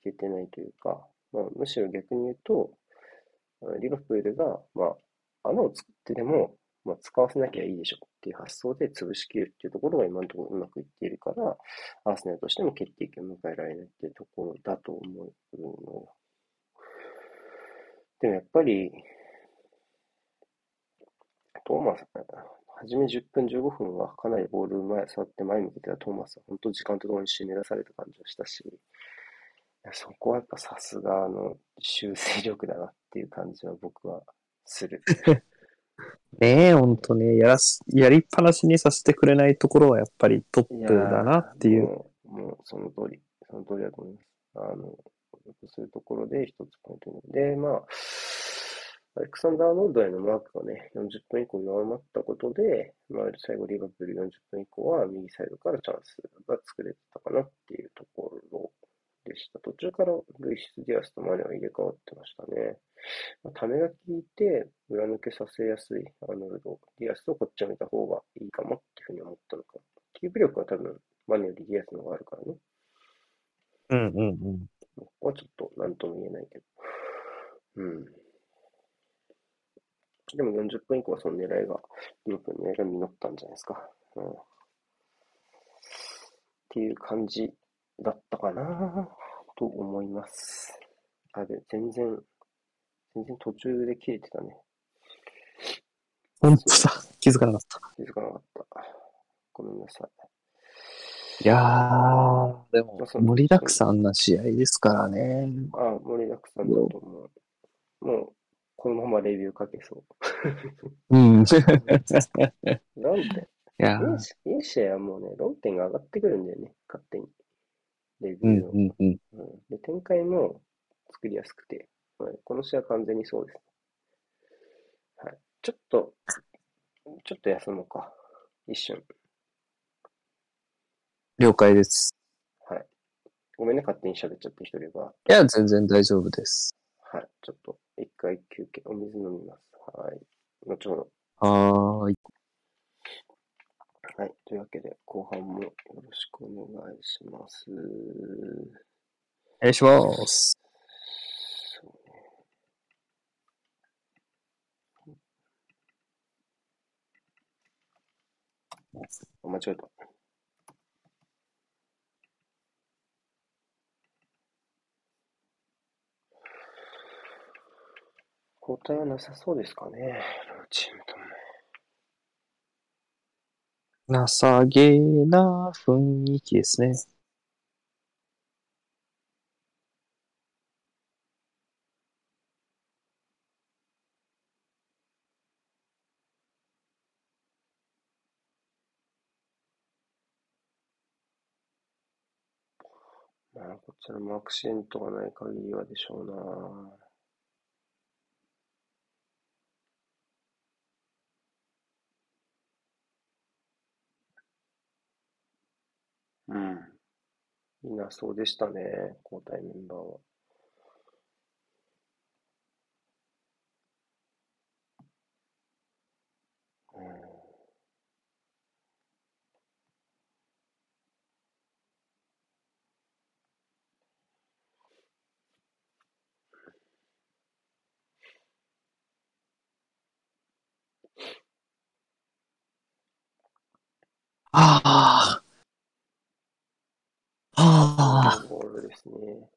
けてないというか、まあ、むしろ逆に言うと、あリバプールが、まあ、穴を作ってでも、まあ、使わせなきゃいいでしょっていう発想で潰しきるっていうところが今のところうまくいっているから、アーセナルとしても決定機を迎えられないっていうところだと思うのよ。でもやっぱり、トーマス、初め10分、15分はかなりボール前、触って前向けてたトーマスは本当時間とともに締め出された感じがしたし、そこはやっぱさすがの修正力だなっていう感じは僕はする。ねえ、ほんとね、やらす、やりっぱなしにさせてくれないところはやっぱりトップだなっていう。もう、もうその通り、その通りだと思います。あの、そういうところで一つポイントに。で、まあ、アレクサンダー・アーノルドへのマークがね、40分以降弱まったことで、まあ、最後リバプール40分以降は右サイドからチャンスが作れてたかなっていうところでした。途中からルイス・ディアスとマネは入れ替わってましたね。まあ、ためが効いて裏抜けさせやすいアーノルド、ディアスとこっちを見た方がいいかもっていうふうに思ったのか。キープ力は多分マネよりディアスの方があるからね。うんうんうん。ここはちょっと何とも言えないけど。うん。でも40分以降はその狙いが、リバプの狙いが実ったんじゃないですか。うん。っていう感じだったかなと思います。あ、で、全然、全然途中で切れてたね。ほんとだ。気づかなかった。気づかなかった。ごめんなさい。いやー、でも盛りだくさんな試合ですからね。あ、盛りだくさんだと思う。このままレビューかけそう。うん。い論点。やいいしいい試合はもうね、論点が上がってくるんだよね、勝手に。レビうんューの。うんうん。うんで展開も作りやすくて、はいこの試合は完全にそうです。はい、ちょっと、ちょっと休もうか。一瞬。了解です。はい。ごめんね、勝手に喋っちゃって一人が。いや、全然大丈夫です。はい。ちょっと、一回休憩、お水飲みます。はい。後ほど。はーい。はい。というわけで、後半もよろしくお願いします。お願いします。そうね。あ、間違えた。交代はなさそうですかね、両チームとも。情けな雰囲気ですね。まあ、こちらもアクシデントがない限りはでしょうな。いなそうでしたね、交代メンバーは。ああ。ああ。ボールですね。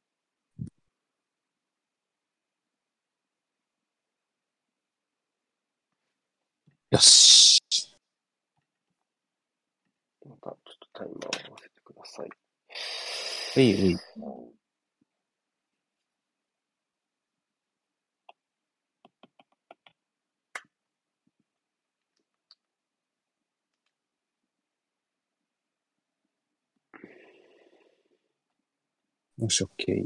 よし。またちょっとタイマーを合わせてください。ういうい。よし、オッケー。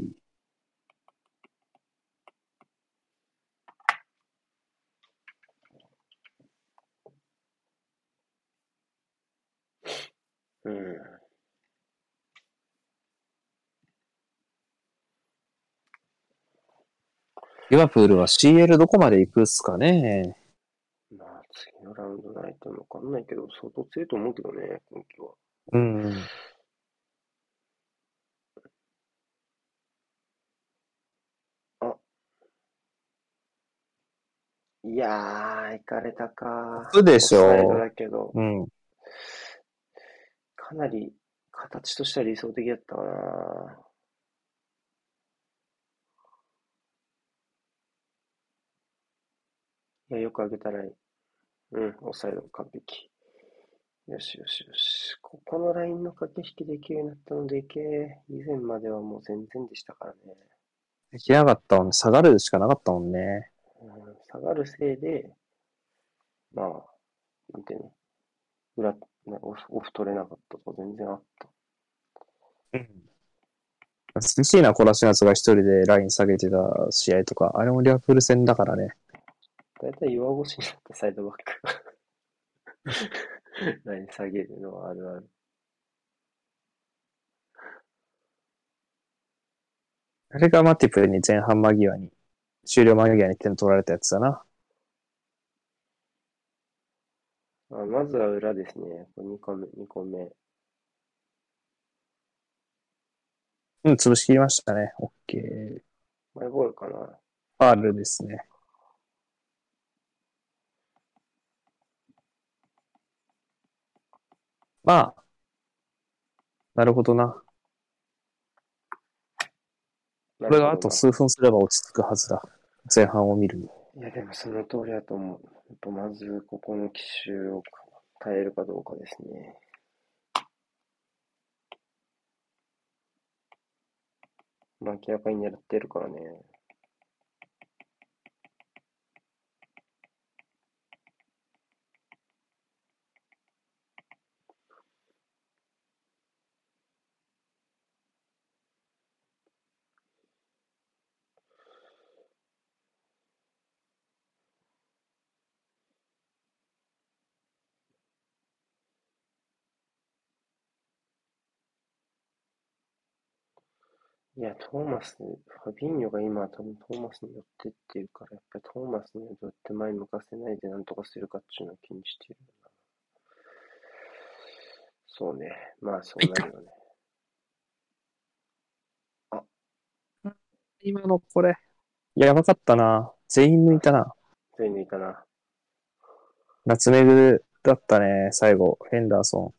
うん。リバプールは CL どこまで行くっすかね。まあ、次のラウンドないとわかんないけど、相当強いと思うけどね、今季は。うん。いやー、行かれたか。そうでしょオフサイドだけど、うん。かなり形としては理想的だったかな。いや、よく上げたライン。うん、オフサイド完璧。よしよしよし。ここのラインの駆け引きできるようになったのでけ以前まではもう全然でしたからね。できなかったもんね。下がるしかなかったもんね。うん、下がるせいで、まあ、なんていうの、裏、なオフオフ取れなかったとか全然あった。うん。好きなコラシナスが一人でライン下げてた試合とか、あれもリバプール戦だからね。だいたい弱腰になったサイドバックが ライン下げるのはあるある。あれがマティプに前半間際に、終了間際に点取られたやつだな。あまずは裏ですね。これ2個目、2個目。うん、潰しきりましたね。オッケー。マイボールかな。ファールですね。まあ、なるほどな。これがあと数分すれば落ち着くはずだ。前半を見る。いや、でもその通りだと思う。やっぱまず、ここの奇襲を耐えるかどうかですね。まあ、明らかに狙ってるからね。いや、トーマス、ファビーニョが今多分トーマスに寄ってってるから、やっぱりトーマスにはどうやって前向かせないでなんとかするかっていうのを気にしてるよな。そうね。まあ、そうなるよね。今のこれ、やばかったな。全員抜いたな。全員抜いたな。ナツメグだったね、最後。ヘンダーソン。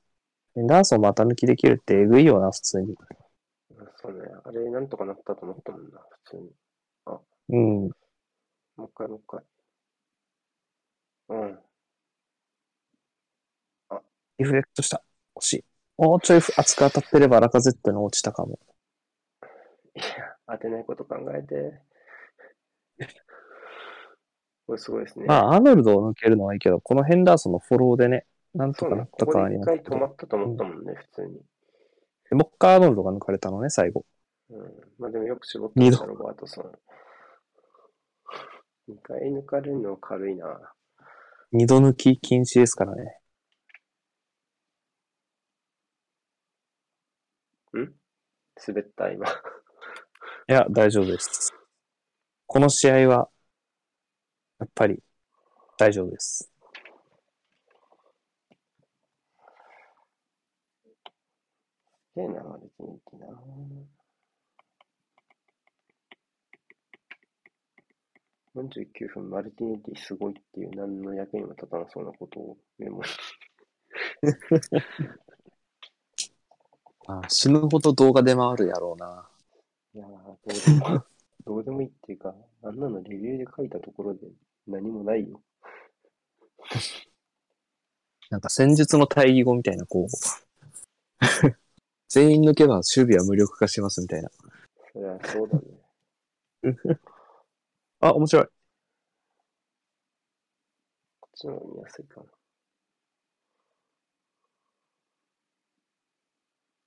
ヘンダーソンまた抜きできるってえぐいよな、普通に。うんそうね。あれ、なんとかなったと思ったもんな、普通に。うん。もう一回、もう一回。うん。リフレクトした。惜しい。もうちょい熱く当たってればラカゼットに落ちたかも。いや、当てないこと考えて。これすごいですね。まあ、アーノルドを抜けるのはいいけど、このヘンダーソンのフォローでね、なんとかなっ。たかあで一回止りまったと思ったもんね、普通に。でもう一回アーノルドが抜かれたのね、最後。うん。まあでもよく絞った、ロバートソン。二回抜かれるの軽いな。二度抜き禁止ですからね。滑った、今。いや、大丈夫です。この試合は、やっぱり、大丈夫です。すげえな、マルティニティな。49分、マルティニティすごいっていう何の役にも立たなそうなことをメモに。あ死ぬほど動画出回るやろうな。いやー、どうでも、どうでもいいっていうか、あんなのレビューで書いたところで何もないよ。なんか戦術の対義語みたいな、こう。全員抜けば守備は無力化しますみたいな。そりゃそうだね。あ、面白い。こっちの方が見やすいかな。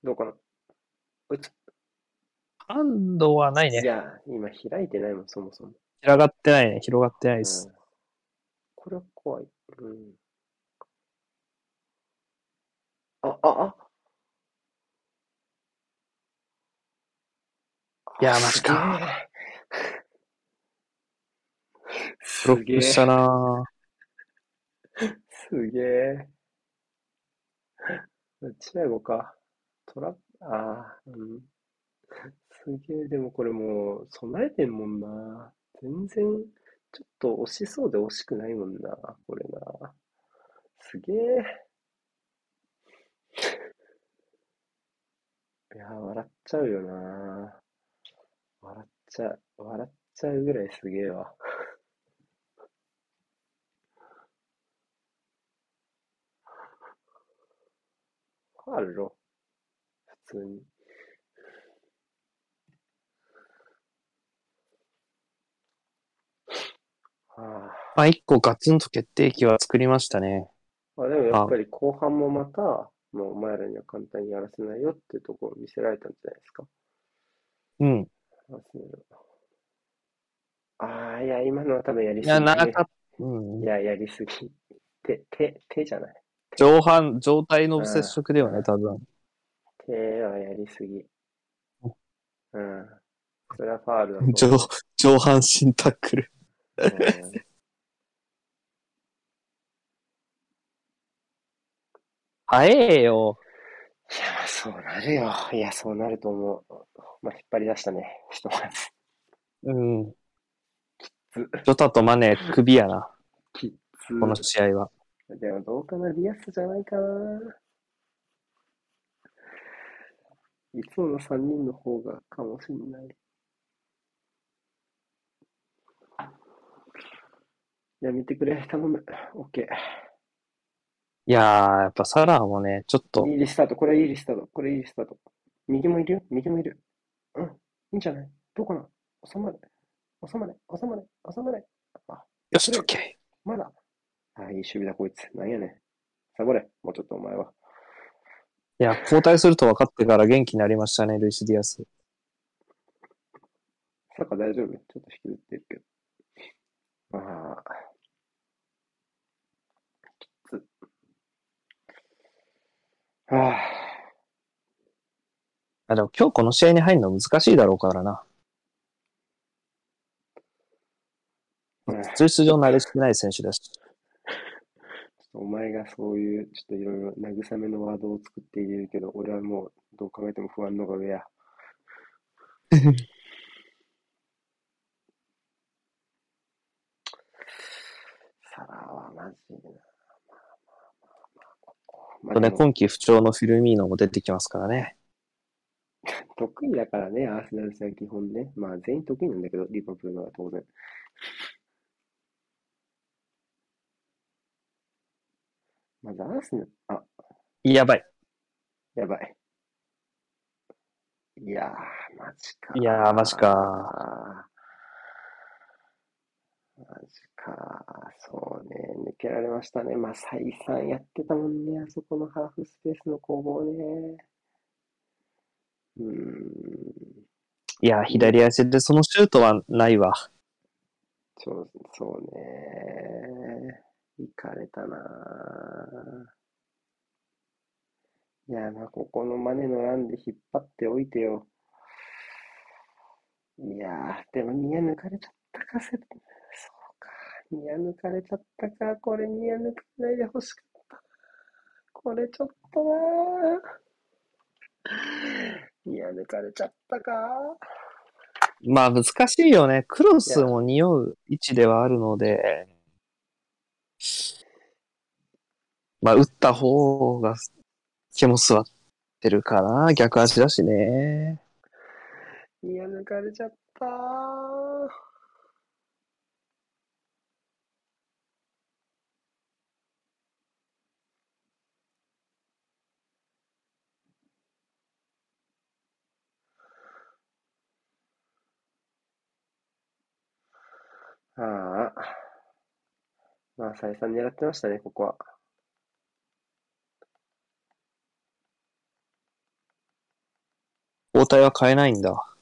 どうかな打つハンドはないね。いや、今開いてないもん、そもそも。広がってないね。広がってないうんです。これは怖い。うん。あ、あ、あいやマジか。すブロ。ックしたなぁすげえ。チアゴか。トラああ、うん。すげえ、でもこれもう備えてんもんな。全然、ちょっと惜しそうで惜しくないもんな、これな。すげえ。いやー、笑っちゃうよな。笑っちゃう、笑っちゃうぐらいすげえわ。ファールろ。普通に。はまあ、一個ガツンと決定機は作りましたね。あ。まあでもやっぱり後半もまた、もうお前らには簡単にやらせないよっていうところを見せられたんじゃないですか。うん。ああ、いや、今のは多分やりすぎ。いや、なかっうんい。や、やりすぎ。手、手、手じゃない。上半、状態の接触ではね、多分。手はやりすぎ。うん。それはファールだと 上上半身タックル。うん早えよ。いや、まあそうなるよ。いや、そうなると思う。まあ、引っ張り出したね。ひとまず。うん。つジョタとマネ、首やな。きつ。この試合は。でもどうかな、リアスじゃないかな。いつもの3人の方がかもしれない。いや、見てくれ、頼む。オッケいやー、やっぱサラーもね、ちょっとー。いいリスタート、これいいリスタート、これいいリスタート。右もいるよ、右もいる。うん、いいんじゃない？どうかな？収まれ、収まれ、収まれ、収まれ。あ、よし、オッケまだ。あ、いい守備だ、こいつ。なんやねん。サボれ、もうちょっとお前は。ー。いや、交代すると分かってから元気になりましたね、ルイス・ディアス。サッカー大丈夫？ちょっと引きずってるけど。まあ、きつ。はあ、あ、でも今日この試合に入るの難しいだろうからな。うん通出場慣れしてない選手だし。お前がそういう、ちょっといろいろ慰めのワードを作って入れるけど、俺はもうどう考えても不安の方が上や。サラはマジでな。まあまあまあまあ、ここ。まあとね、今季不調のフィルミーノも出てきますからね。得意だからね、アーセナル戦は基本ね。まあ全員得意なんだけど、リバプールは当然。まずアーセナル、あ、やばい。やばい。いやー、マジか。いやーマジか。マジか。そうね、抜けられましたね。まあ、再三やってたもんね、あそこのハーフスペースの攻防ね。うーん、いや、左足でそのシュートはないわ。そう、そうね。いかれたなぁ。いや、まあ、ここのマネのランで引っ張っておいてよ。いやー、でもニア抜かれちゃったか、せ。ニア抜かれちゃったか。これニア抜かないでほしかったな。これちょっとなぁ。ニア抜かれちゃったか。まあ難しいよね。クロスも匂う位置ではあるので、まあ打った方が気も座ってるかな。逆足だしね。ニア抜かれちゃったああ。まあ、再三狙ってましたね、ここは。交代は変えないんだ。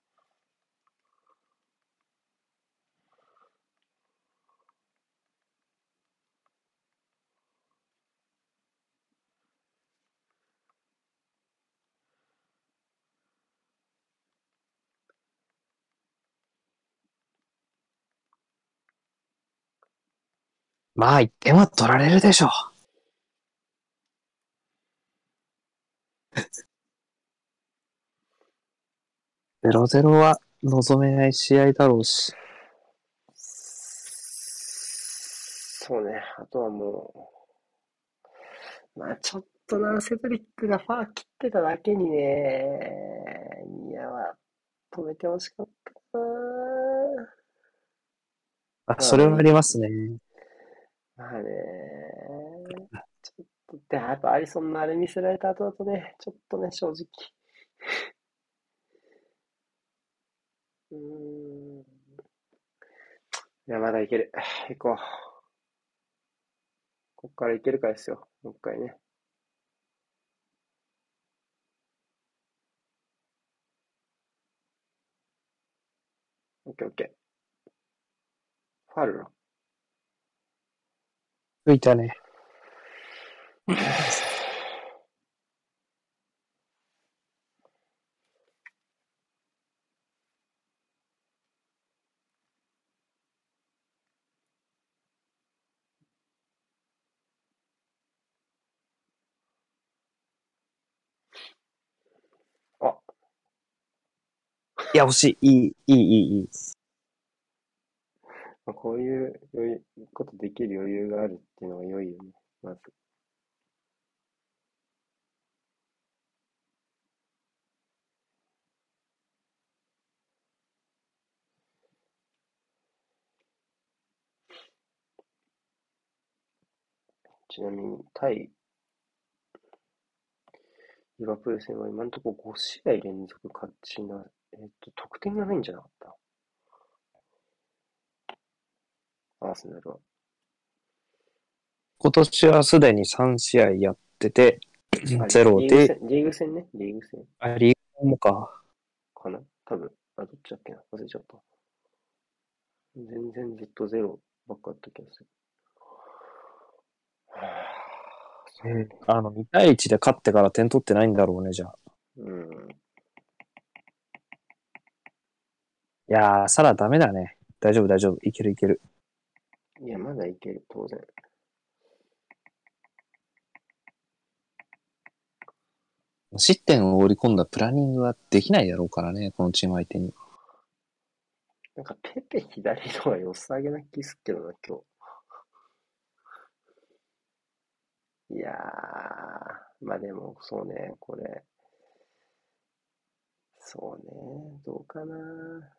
まあ、1点は取られるでしょう。0-0は望めない試合だろうし。そうね、あとはもう、まあちょっとな、セドリックがファー切ってただけにね、ニアは止めてほしかったな。あ、それはありますね。まあね、ちょっと、で、やっぱアリソンのあれ見せられた後だとね、ちょっとね、正直。うーん。いや、まだいける。行こう。こっからいけるかですよ。もう一回ね。オッケーオッケー。ファルな。吹いたね。あ、いや、惜しい。いい、いい、いい、いい。まあ、こういう余裕ことできる余裕があるっていうのが良いよね。まず。ちなみに、対リバプール戦は今のところ5試合連続勝ちな、えっと、得点がないんじゃなかった？アーセナルは。今年はすでに3試合やってて、あゼロで、戦リーグ戦ね、リーグ戦あ、リーグもか。かな？多分。あ、どっちだっけな？忘れちゃった。全然ずっとゼロばっかあった気がする。うねあの、2対1で勝ってから点取ってないんだろうね、じゃあ。うん。やー、サラダメだね。大丈夫、大丈夫。いけるいける。いや、まだいける、当然。失点を織り込んだプランニングはできないだろうからね、このチーム相手に。なんか、ペペ左のが良さげな気すっけどな、今日。いやー、まあでも、そうね、これ。そうね、どうかな。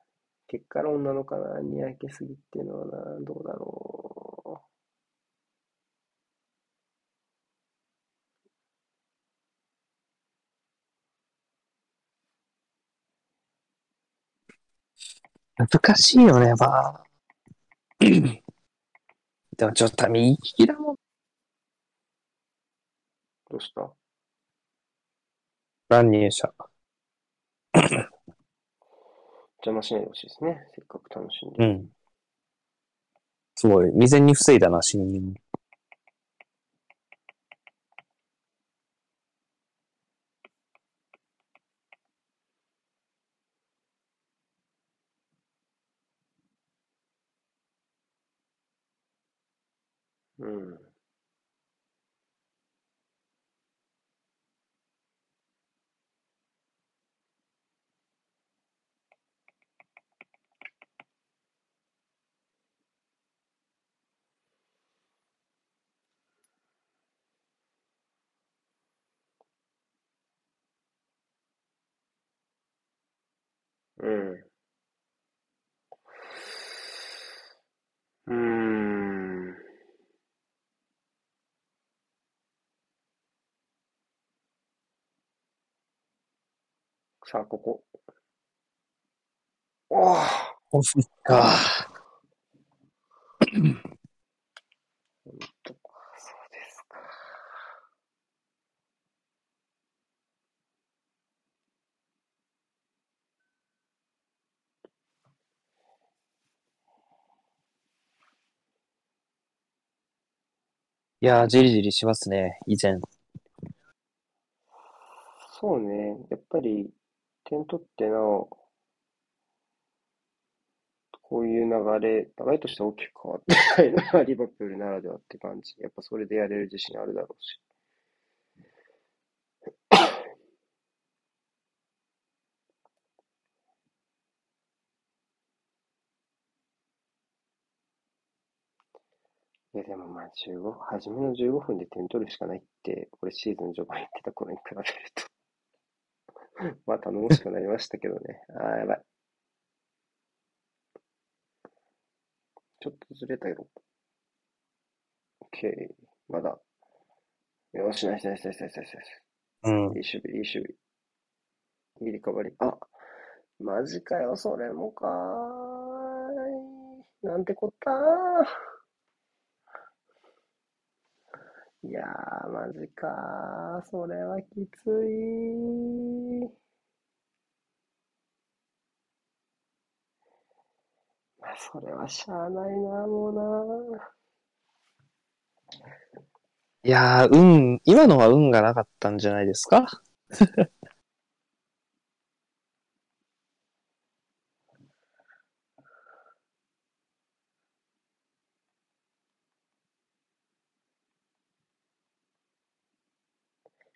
結果論なのかな、にやけすぎっていうのはな、どうだろ難しいよね、まあ。でもちょっと右利きだもん。う。どうした？乱入者。邪魔しないでほしいですね。せっかく楽しんで。うん。すごい、未然に防いだな、侵入。うん。うん。うーん。さあ、ここ。おーオフか。ほ んとか、そうですか。いやー、じりじりしますね、以前。そうね。やっぱり、点取ってなお、こういう流れ、流れとして大きく変わってないのがリバプールならではって感じ。やっぱそれでやれる自信あるだろうし。いやでもまあ15、初めの15分で点取るしかないって、これシーズン序盤言ってた頃に比べると まあ頼もしくなりましたけどね。ああ、やばい。ちょっとずれたよ。OK。まだ。よし、ナイスナイスナイスナイスナイス。うん。いい守備、いい守備。いいリカバリー。あ、マジかよ、それもかーい。なんてこったー。いやー、マジかー。それはきつい。まあ、それはしゃあないな、もうな。いやー、運、今のは運がなかったんじゃないですか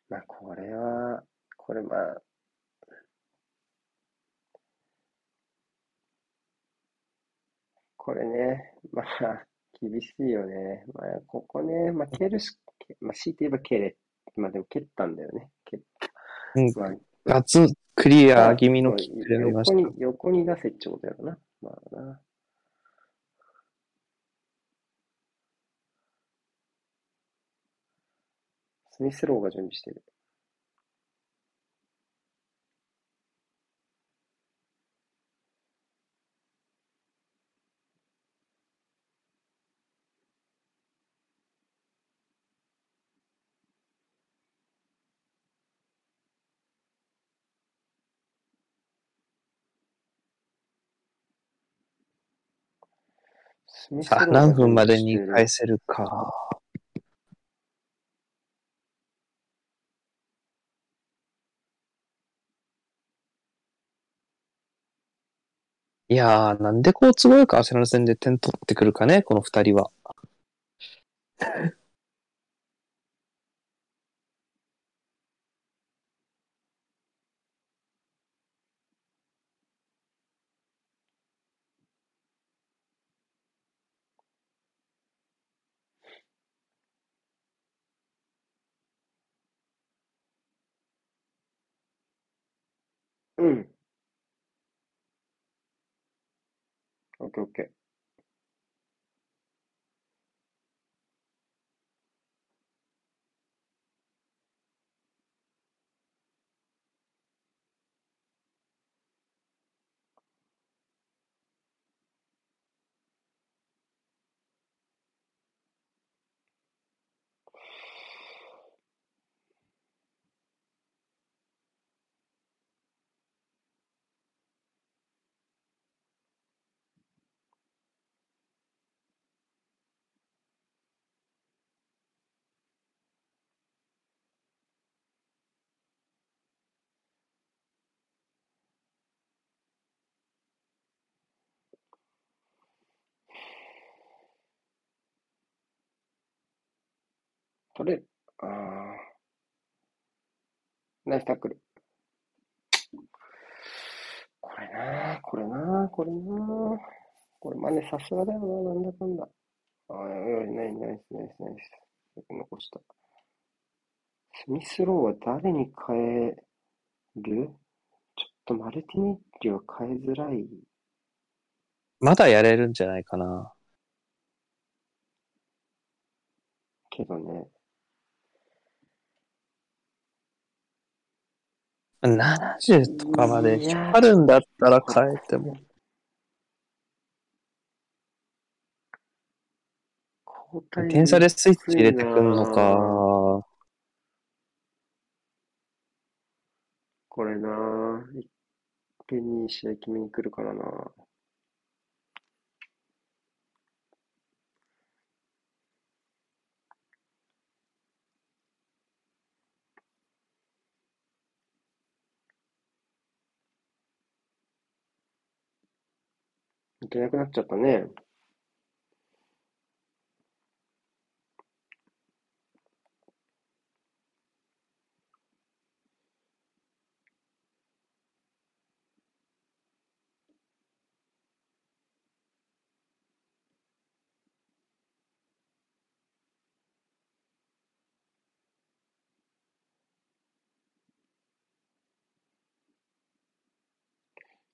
まあ、これは、これまあ、これね、まあ、厳しいよね。まあ、ここね、まあ、蹴るし、まあ、強いて言えば蹴れ。まあ、でも蹴ったんだよね。蹴っうん。まあ、ガツクリア気味のキックで。横に、横に出せってことやろな。まあな。スミスローが準備してる。さあ、何分までに返せるか。いやー、なんでこう都合よくアーセナル戦で点取ってくるかね、この二人は。うん。オッ取れる。あー。ナイスタックル。これなー、これなー、これなー。これマネさすがだよな、なんだかんだ。あー、よい、ナイス、ナイス、ナイス、ナイス。よく残した。スミスローは誰に変える？ちょっとマルティネッリは変えづらいまだやれるんじゃないかな。けどね。70とかまで引っ張るんだったら変えても。点差でスイッチ入れてくんのか。これなぁ。いっぺんに試合決めに来るからないけなくなっちゃったね。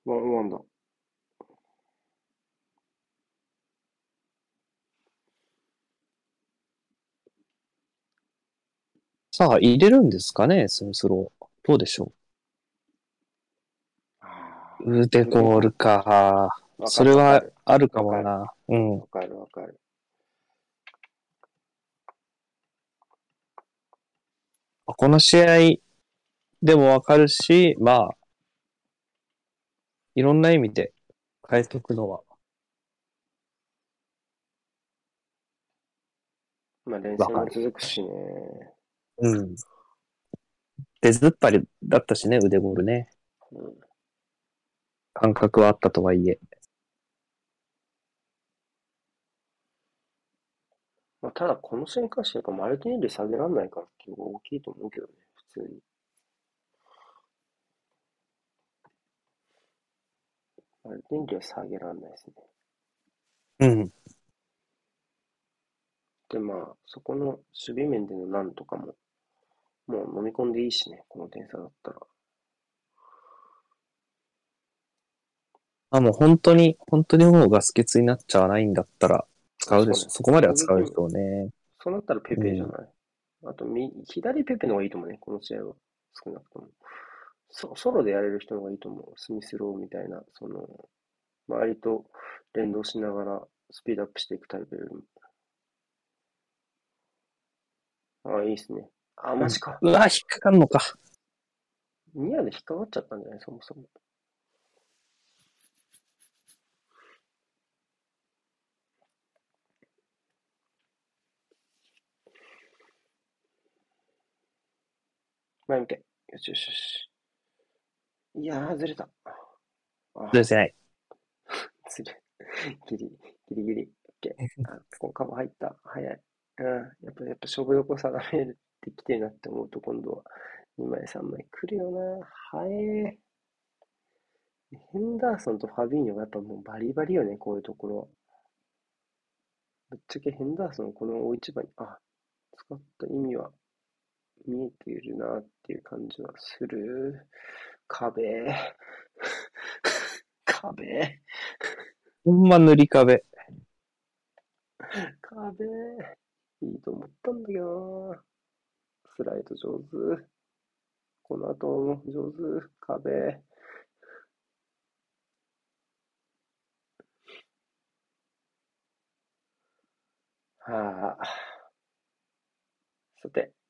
ワンワンだ？さあ、入れるんですかね、スミスロー。どうでしょあう。腕ゴールか。ーそれはあるかもな。うん。わかるわかる。この試合でもわかるし、まあ、いろんな意味で変えとくのは。まあ連戦も続くしね。うん。出ずっぱりだったしね、腕ゴールね。うん感覚はあったとはいえ。まあ、ただこの試合に関してはマルティネッリ下げられないからっていうのが大きいと思うけどね、普通に。マルティネは下げられないですね。うん。で、まあ、そこの守備面でのなんとかも、もう飲み込んでいいしね、この点差だったら。あ、もう本当に、本当にもうガス欠になっちゃわないんだったら使うでしょ。そうねそこまでは使うでしょうね。そうなったらペペじゃない。あとみ、左ペペの方がいいと思うね、この試合は。少なくとも。ソソロでやれる人の方がいいと思う。スミスローみたいな、その、周りと連動しながらスピードアップしていくタイプよりも。ああ、いいっすね。あ、マジか。うわ、引っかかんのか。ニアで引っかかっちゃったんじゃないそもそも。前向け。よしよしよし。いやー、ずれた。あずれてない。する。ギリ、ギリギリ。オッケー。あ、ここカバー入った。早い。うん。やっぱ、やっぱ勝負どこ定めてきてるなって思うと、今度は2枚、3枚来るよな。早え。ヘンダーソンとファビーニョがやっぱもうバリバリよね、こういうところ。ぶっちゃけヘンダーソンこの大一番に、あ、使った意味は見えているなっていう感じはする。壁。壁。ほんま塗り壁。壁。いいと思ったんだけどな。スライド上手。この後も上手。壁。はあ。さて。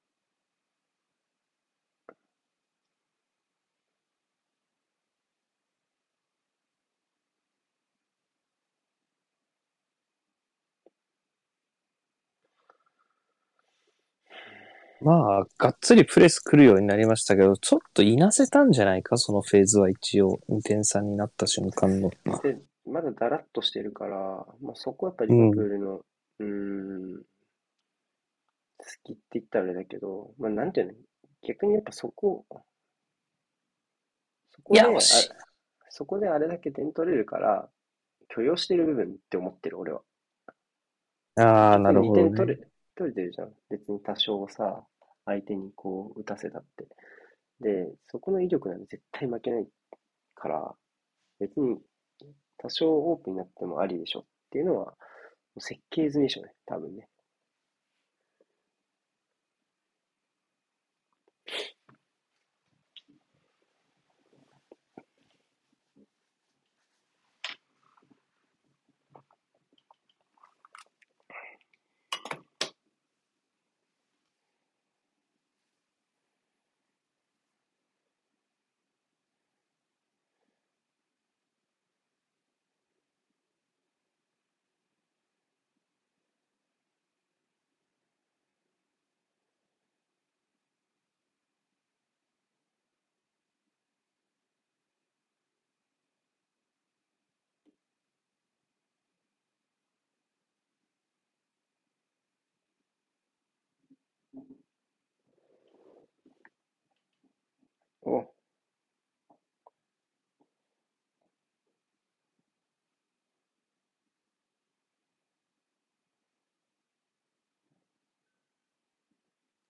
まあ、がっつりプレス来るようになりましたけど、ちょっといなせたんじゃないか、そのフェーズは一応、2点差になった瞬間の。で、まだだらっとしてるから、まあ、そこはやっぱりリバプールの、うーん、好きって言ったらあれだけど、まあ、なんていうの、逆にやっぱそこ、そこで、そこであれだけ点取れるから、許容してる部分って思ってる、俺は。ああ、なるほ2ど、点取ね。れ、取れてるじゃん。別に多少さ、相手にこう、打たせたって。で、そこの威力なんて絶対負けないから、別に多少オープンになってもありでしょっていうのは、設計済みでしょうね、多分ね。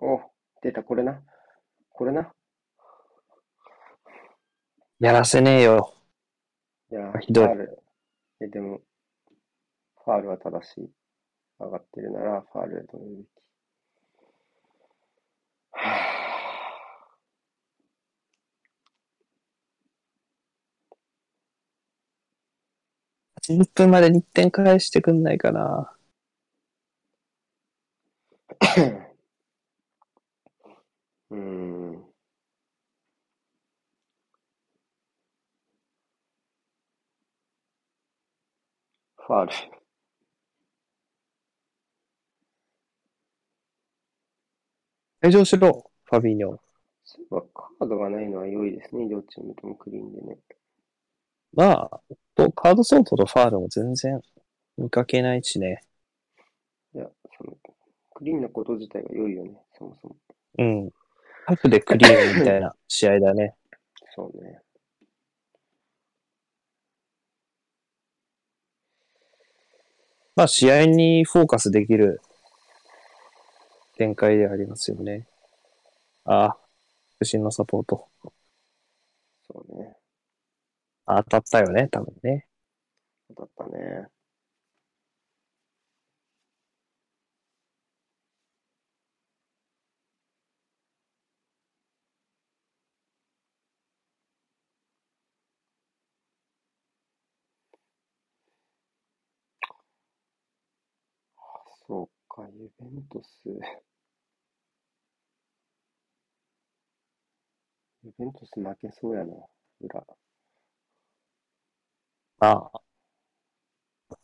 お、出た、これな。これな。やらせねえよ。いやー、ひどい。ファール。え、でも、ファールは正しい。上がってるなら、ファールで止めるべき。は80分までに1点返してくんないかな。ぁうーん。ファール。退場しろ、ファビーニョ。そういえばカードがないのは良いですね。両チームともクリーンでね。まあ、とカードソートとファールも全然見かけないしね。いや、その、クリーンなこと自体が良いよね。そもそも。うん。タフでクリーンみたいな試合だね。そうね。まあ、試合にフォーカスできる展開でありますよね。ああ、不審のサポート。そうね。あ当たったよね、多分ね。だったね。そうか、ユベントス。ユベントス負けそうやな、裏。ああ。チ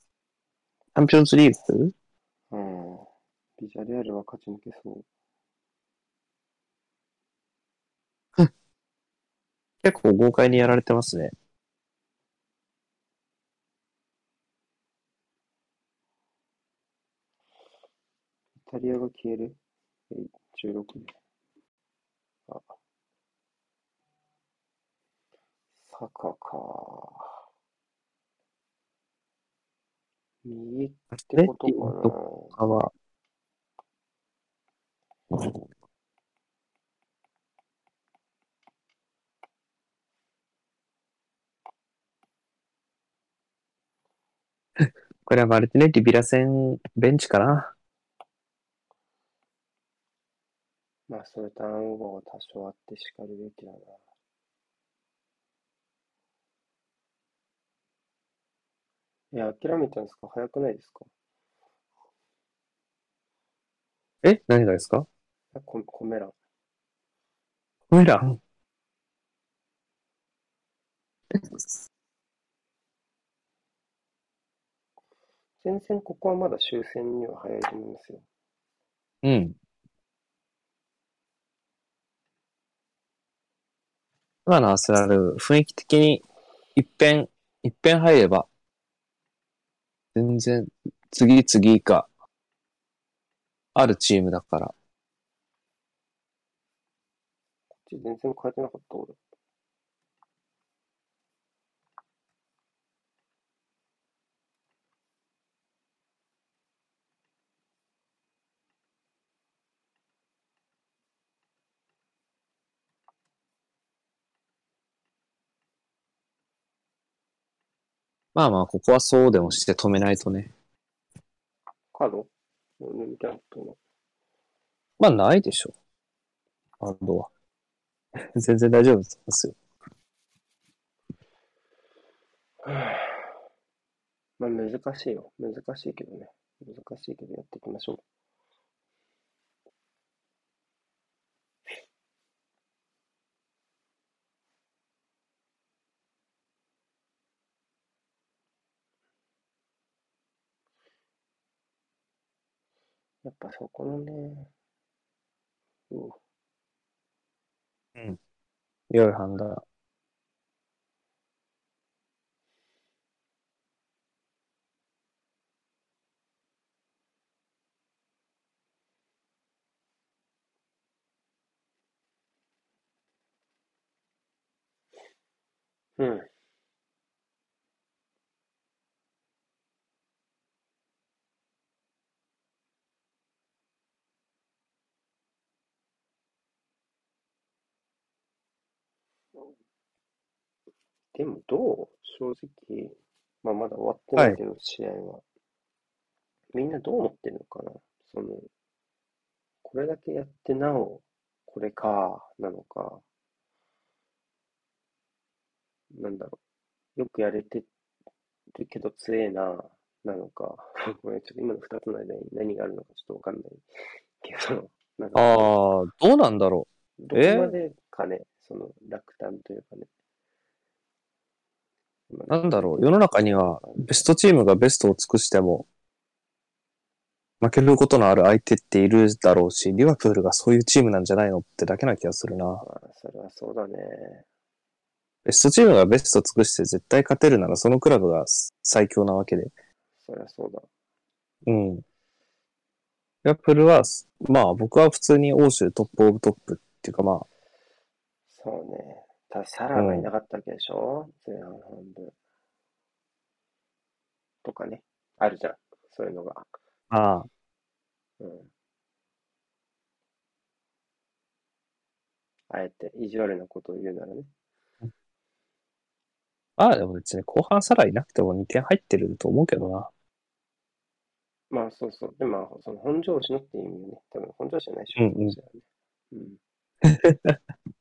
ャンピオンズリーグうん。ビジャレアルは勝ち抜けそう。結構豪快にやられてますね。タリアが消えるえ ?16 で。あ。サカか。右ってことかなかは、これはマルティネッリ、ビラ戦、ベンチかな。な。まあ、そういうターンオーバーは多少あってしかるべきだな。いや、諦めたんですか？早くないですか？え？何がですか？あココメ欄。コメラン？全然ここはまだ終戦には早いと思いますよ。うん。今のアスラル、雰囲気的に一遍、一遍入れば、全然、次々以下、あるチームだから。こっち全然変えてなかった、俺。まあまあ、ここはそうでもして止めないとね。カード俺みたいなことな。まあ、ないでしょ。バンドは。全然大丈夫ですよ。まあ難しいよ。難しいけどね。難しいけどやっていきましょう。やっぱそこのね、うん、良い判断。うん。でもどう？正直、まあまだ終わってないけど、試合は。みんなどう思ってるのかな？その、これだけやってなお、これか、なのか、なんだろう。よくやれてるけど強えな、なのか。ごめん、ちょっと今の二つの間に何があるのかちょっとわかんないけど、なんかああ、どうなんだろどこまでかね、その落胆というかね。う。なんだろう。世の中には、ベストチームがベストを尽くしても、負けることのある相手っているだろうし、リバプールがそういうチームなんじゃないのってだけな気がするな。まあ、それはそうだね。ベストチームがベストを尽くして絶対勝てるならそのクラブが最強なわけで。そりゃそうだ。うん。リバプールは、まあ僕は普通に欧州トップオブトップっていうかまあ、そうね。ただ、サラがいなかったわけでしょ、前半半分。とかね。あるじゃん。そういうのが。ああ、うん。あえて意地悪なことを言うならね。ああでも別に後半さらいなくても2点入ってると思うけどな。まあ、そうそう。で、まあ、その本調子のって意味よね。多分本調子じゃないでしょ。うんうんうん。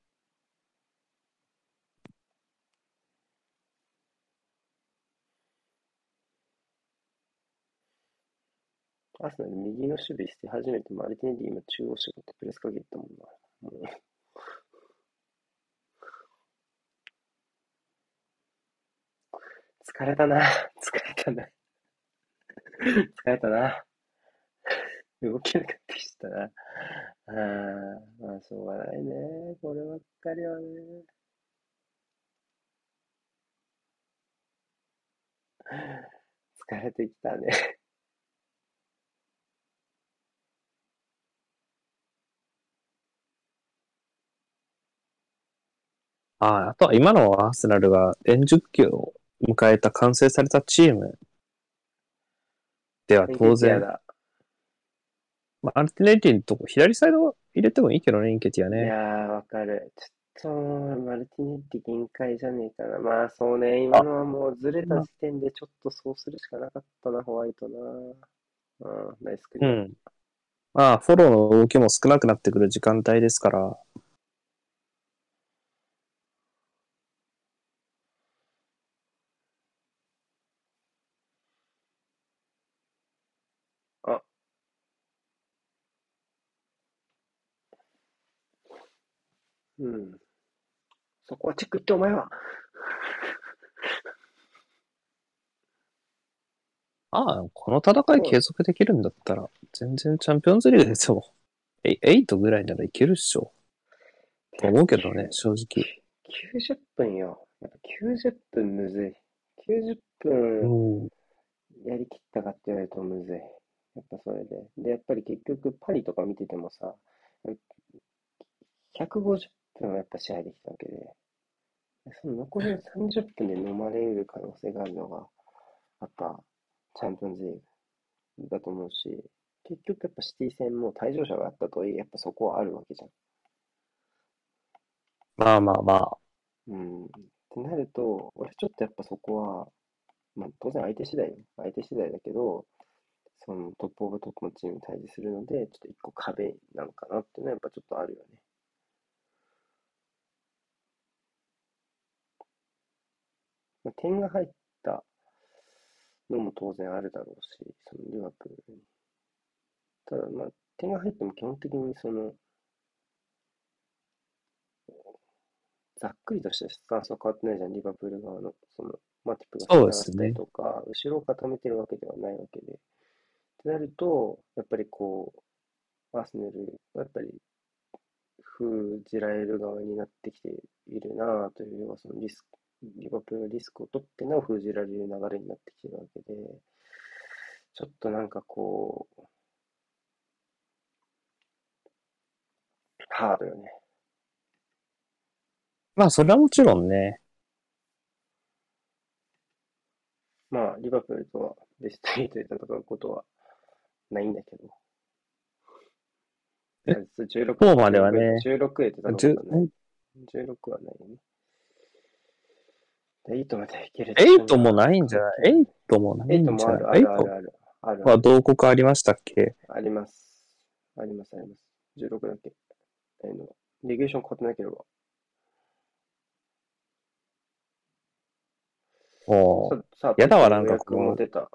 アーセナル右の守備して初めてマルティネリ今中央仕事プレスかけたもんな。もう疲れたな。疲れたな。疲れたな。動けなかったりしたな。ああ、まあしょうがないね。こればっかりはね。疲れてきたね。ああとは今のアーセナルが円熟期を迎えた完成されたチームでは当然、だまあ、アルティネティのとこ左サイド入れてもいいけどね、インケティアいね。やー、わかる。ちょっと、マルティネッティ限界じゃねえかな。まあ、そうね、今のはもうずれた時点でちょっとそうするしかなかったな、ホワイトな。うん、ナイスクリア。うん。まあ、フォローの動きも少なくなってくる時間帯ですから、うん。そこはチェックってお前は。ああ、この戦い継続できるんだったら、全然チャンピオンズリーグですよ。え、8ぐらいならいけるっしょ。と思うけどね、正直。90分よ。やっぱ90分むずい。90う分ん。やりきったかって言われるとむずい。やっぱそれで。で、やっぱり結局パリとか見ててもさ、150分はやっぱ試合できたわけで、その残りの30分で飲まれる可能性があるのが、やっぱチャンピオンズリーグだと思うし、結局やっぱシティ戦も退場者があったとはいえ、やっぱそこはあるわけじゃん。まあまあまあ。うん。ってなると、俺ちょっとやっぱそこは、まあ当然相手次第よ。相手次第だけど、そのトップオブトップのチームに対峙するので、ちょっと一個壁なのかなっていうのはやっぱちょっとあるよね。まあ、点が入ったのも当然あるだろうし、そのリバプールに。ただ、まあ、点が入っても基本的にその、ざっくりとしたスタンスは変わってないじゃん、リバプール側の。その、マティプがそうですね下がったりとか、後ろを固めてるわけではないわけで。ってなると、やっぱりこう、アーセナルはやっぱり封じられる側になってきているなという、要はそのリスク、リバプールがリスクを取ってなお封じられる流れになってきてるわけで、ちょっとなんかこう、ハードよね。まあ、それはもちろんね。まあ、リバプールとはベスト8で戦うことはないんだけど。え16 4まではね16で戦うこと10はない。16はないよね。で8まではいける。8もないんじゃない ?8 もない8んじゃもある、あないる、ある、ある。ある ?8 は同国ありましたっけ？あります。あります、あります。16だけ？あの、レギュレーション変わってなければ。おやだわなんか予約も出た。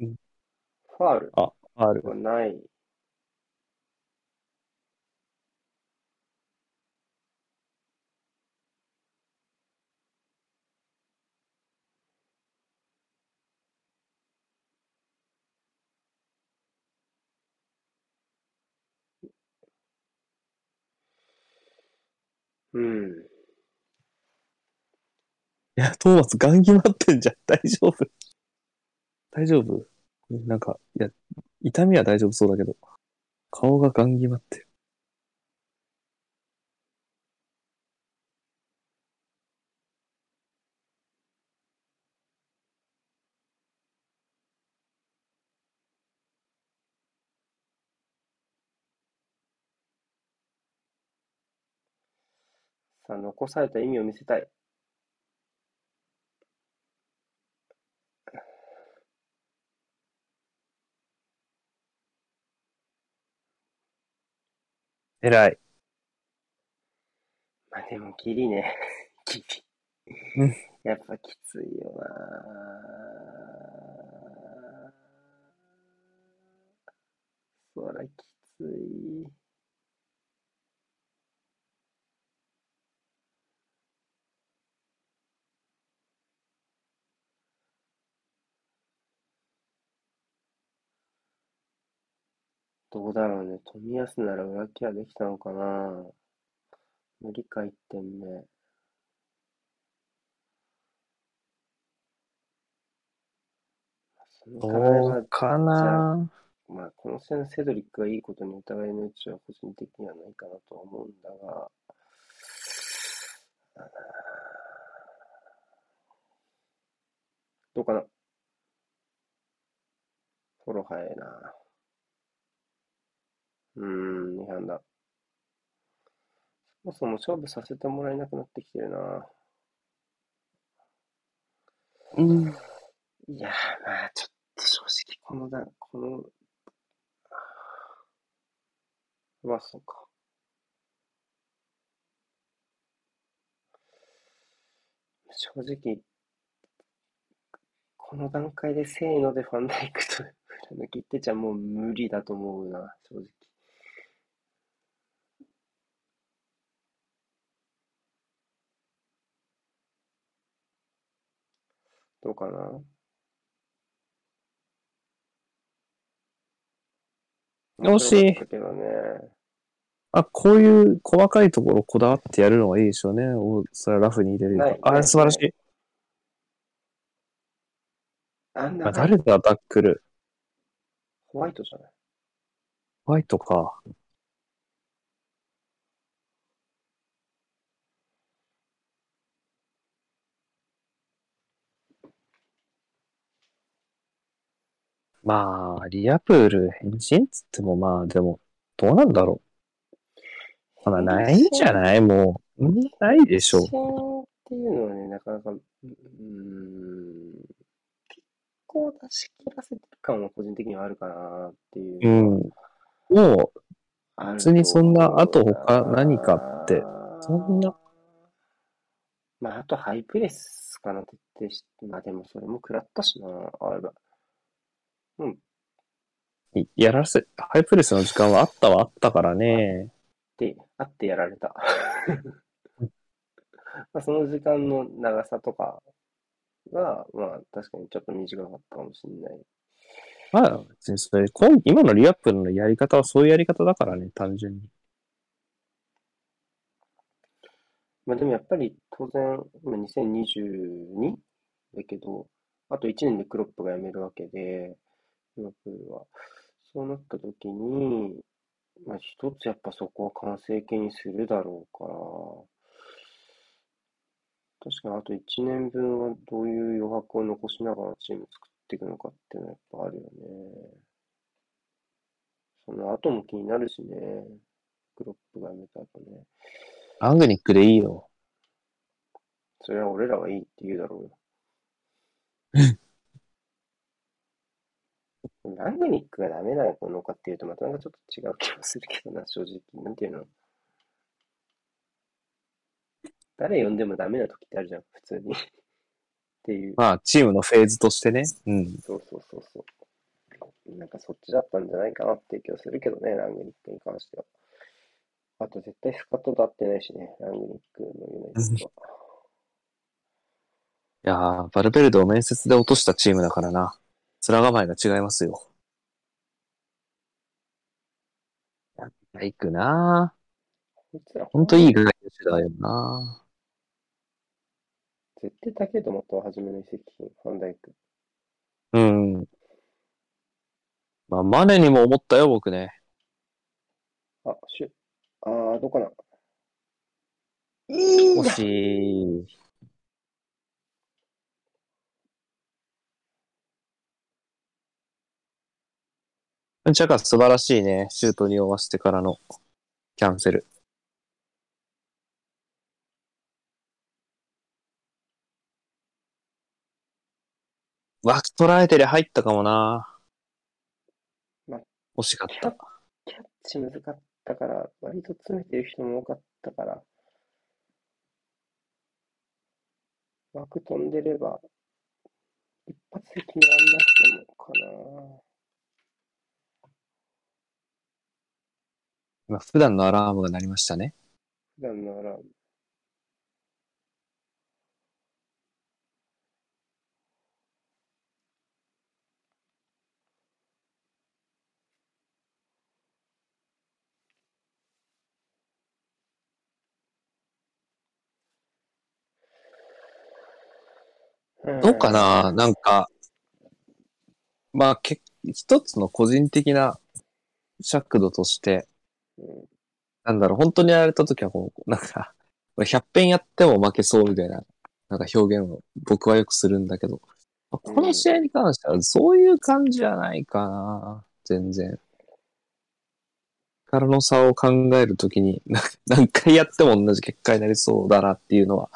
うんファール？ある。はない。うん。いや、トーマスガン決まってんじゃん。大丈夫大丈夫？なんか、いや、痛みは大丈夫そうだけど、顔がガン決まってる。さあ、残された意味を見せたい。偉い。まあでも、ギリね。ギリ。うんやっぱきついよなそらきつい。どうだろうね。冨安なら裏ケアできたのかな無理か1点目。どうかなまあ、この試合のセドリックがいいことにお互いの位置は個人的にはないかなとは思うんだが、どうかなフォロー早いな。うーん、2班だ。そもそも勝負させてもらえなくなってきてるな。うん。いやー、まあ、ちょっと正直、このだ、この、まあ、そうか。正直、この段階でせーのでファンダイクと 裏抜きってちゃもう無理だと思うな、正直。どうかな惜しいけどね。あ、こういう細かいところこだわってやるのがいいでしょうね。おそれはラフに入れるよりないないあ、素晴らしい。あ、あんな誰だ、タックル。ホワイトじゃない？ホワイトか。まあ、リアプール変身っつってもまあ、でも、どうなんだろう。まだないんじゃない？もう。うんないでしょう。っていうのはね、なかなか、うーん、結構出し切らせてる感は個人的にはあるかなっていうう。ん。もう、別にそんなあと他何かってそんな。まあ、あとハイプレスかな、徹底して。まあでもそれも食らったしな、あれば。いやらせ、ハイプレスの時間はあったはあったからね。で、あってやられた。まあその時間の長さとかが、まあ確かにちょっと短かったかもしれない。まあ、別にそれ、今今のリアップルのやり方はそういうやり方だからね、単純に。まあでもやっぱり当然、今2022だけど、あと1年でクロップが辞めるわけで、リバプールは。そうなった時に、まあ一つやっぱそこは完成形にするだろうから、確かにあと1年分はどういう余白を残しながらチーム作っていくのかっていうのはやっぱあるよね。その後も気になるしね。クロップが辞めた後ね。アングニックでいいよ。それは俺らはいいって言うだろうよ。ラングニックがダメなのかっていうと、またなんかちょっと違う気もするけどな、正直。なんていうの？誰呼んでもダメな時ってあるじゃん、普通に。っていう。まあ、チームのフェーズとしてね。うん。そうそうそうそう。なんかそっちだったんじゃないかなって気がするけどね、ラングニックに関しては。あと絶対スカットと会ってないしね、ラングニックのユナイテッドは。いやー、バルベルデを面接で落としたチームだからな。面構えが違いますよ。バイクなこいつらほんといい外野手だよな絶対高いと思ったわ、初めの移籍金、ファンダイク。うん。まあ、マネにも思ったよ、僕ね。あ、シュ、あー、どうかな。惜しい。ジャカ素晴らしいね。シュートに終わしてからのキャンセル。枠捉えてり入ったかもなまあ。惜しかった。キャッチ難かったから、割と詰めてる人も多かったから、枠飛ん。でれば、一発で決めらん。なくてもかな。今、普段のアラームが鳴りましたね。普段のアラーム。どうかな？なんか、まあ、け、一つの個人的な尺度として、うんなんだろう、本当にやられたときはこう、なんか、100遍やっても負けそうみたいな、なんか表現を僕はよくするんだけど、この試合に関してはそういう感じじゃないかな。全然。からの差を考えるときに、何回やっても同じ結果になりそうだなっていうのは、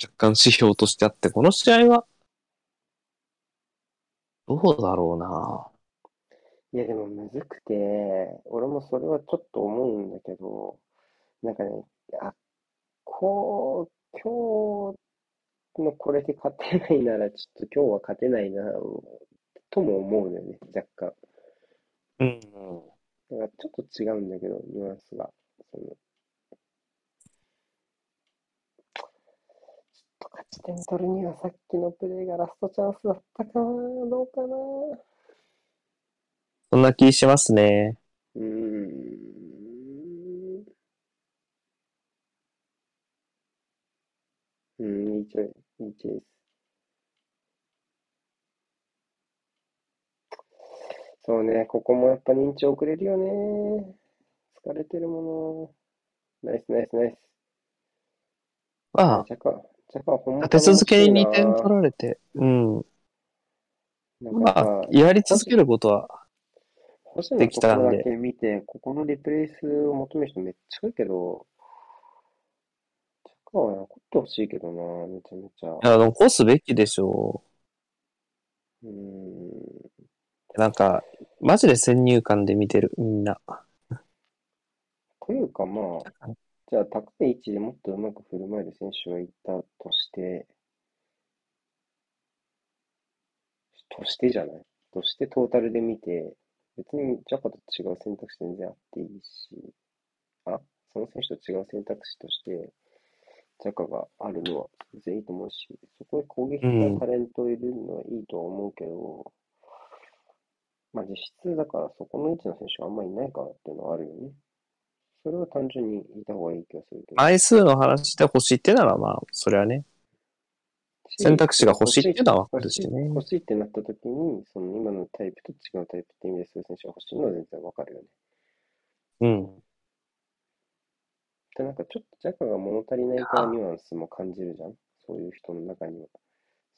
若干指標としてあって、この試合は、どうだろうないや、でもむずくて、俺もそれはちょっと思うんだけど、なんかね、あ、こう、今日のこれで勝てないなら、ちょっと今日は勝てないな、とも思うのよね、若干。うん。だからちょっと違うんだけど、ニュアンスが。そのちょっと勝ち点取るにはさっきのプレーがラストチャンスだったかな、どうかな。そんな気しますね。うーん。うん、いいチョイいいチョイス。そうね、ここもやっぱ認知遅れるよね。疲れてるもの。ナイスナイスナイス。まあ、ジャカ、ジャカはほんま立て続けに2点取られて、うん。まあぱ、やり続けることは、星野できたんでのところだけ見て、ここのリプレイスを求める人めっちゃ多いけど、ジャカは残ってほしいけどな、めちゃめちゃ。いや、残すべきでしょうーん。う。なんか、マジで先入観で見てる、みんな。というかまあ、じゃあ高い位置でもっとうまく振る舞える選手がいたとして、としてじゃない？としてトータルで見て、別にジャカと違う選択肢全然あっていいし、あ、その選手と違う選択肢として、ジャカがあるのは全然いいと思うし、そこに攻撃的なタレントを入れるのはいいとは思うけど、まあ実質だからそこの位置の選手はあんまりいないからっていうのはあるよね。それは単純にいた方がいい気がするけど。枚数の話で欲しいってなら、まあ、それはね、選択肢が欲しいっていうのはわかるしね欲しいってなった時に、その今のタイプと違うタイプって意味でそういう選手が欲しいのは全然わかるよね。うん。で、なんかちょっとジャカが物足りないからニュアンスも感じるじゃん。そういう人の中には。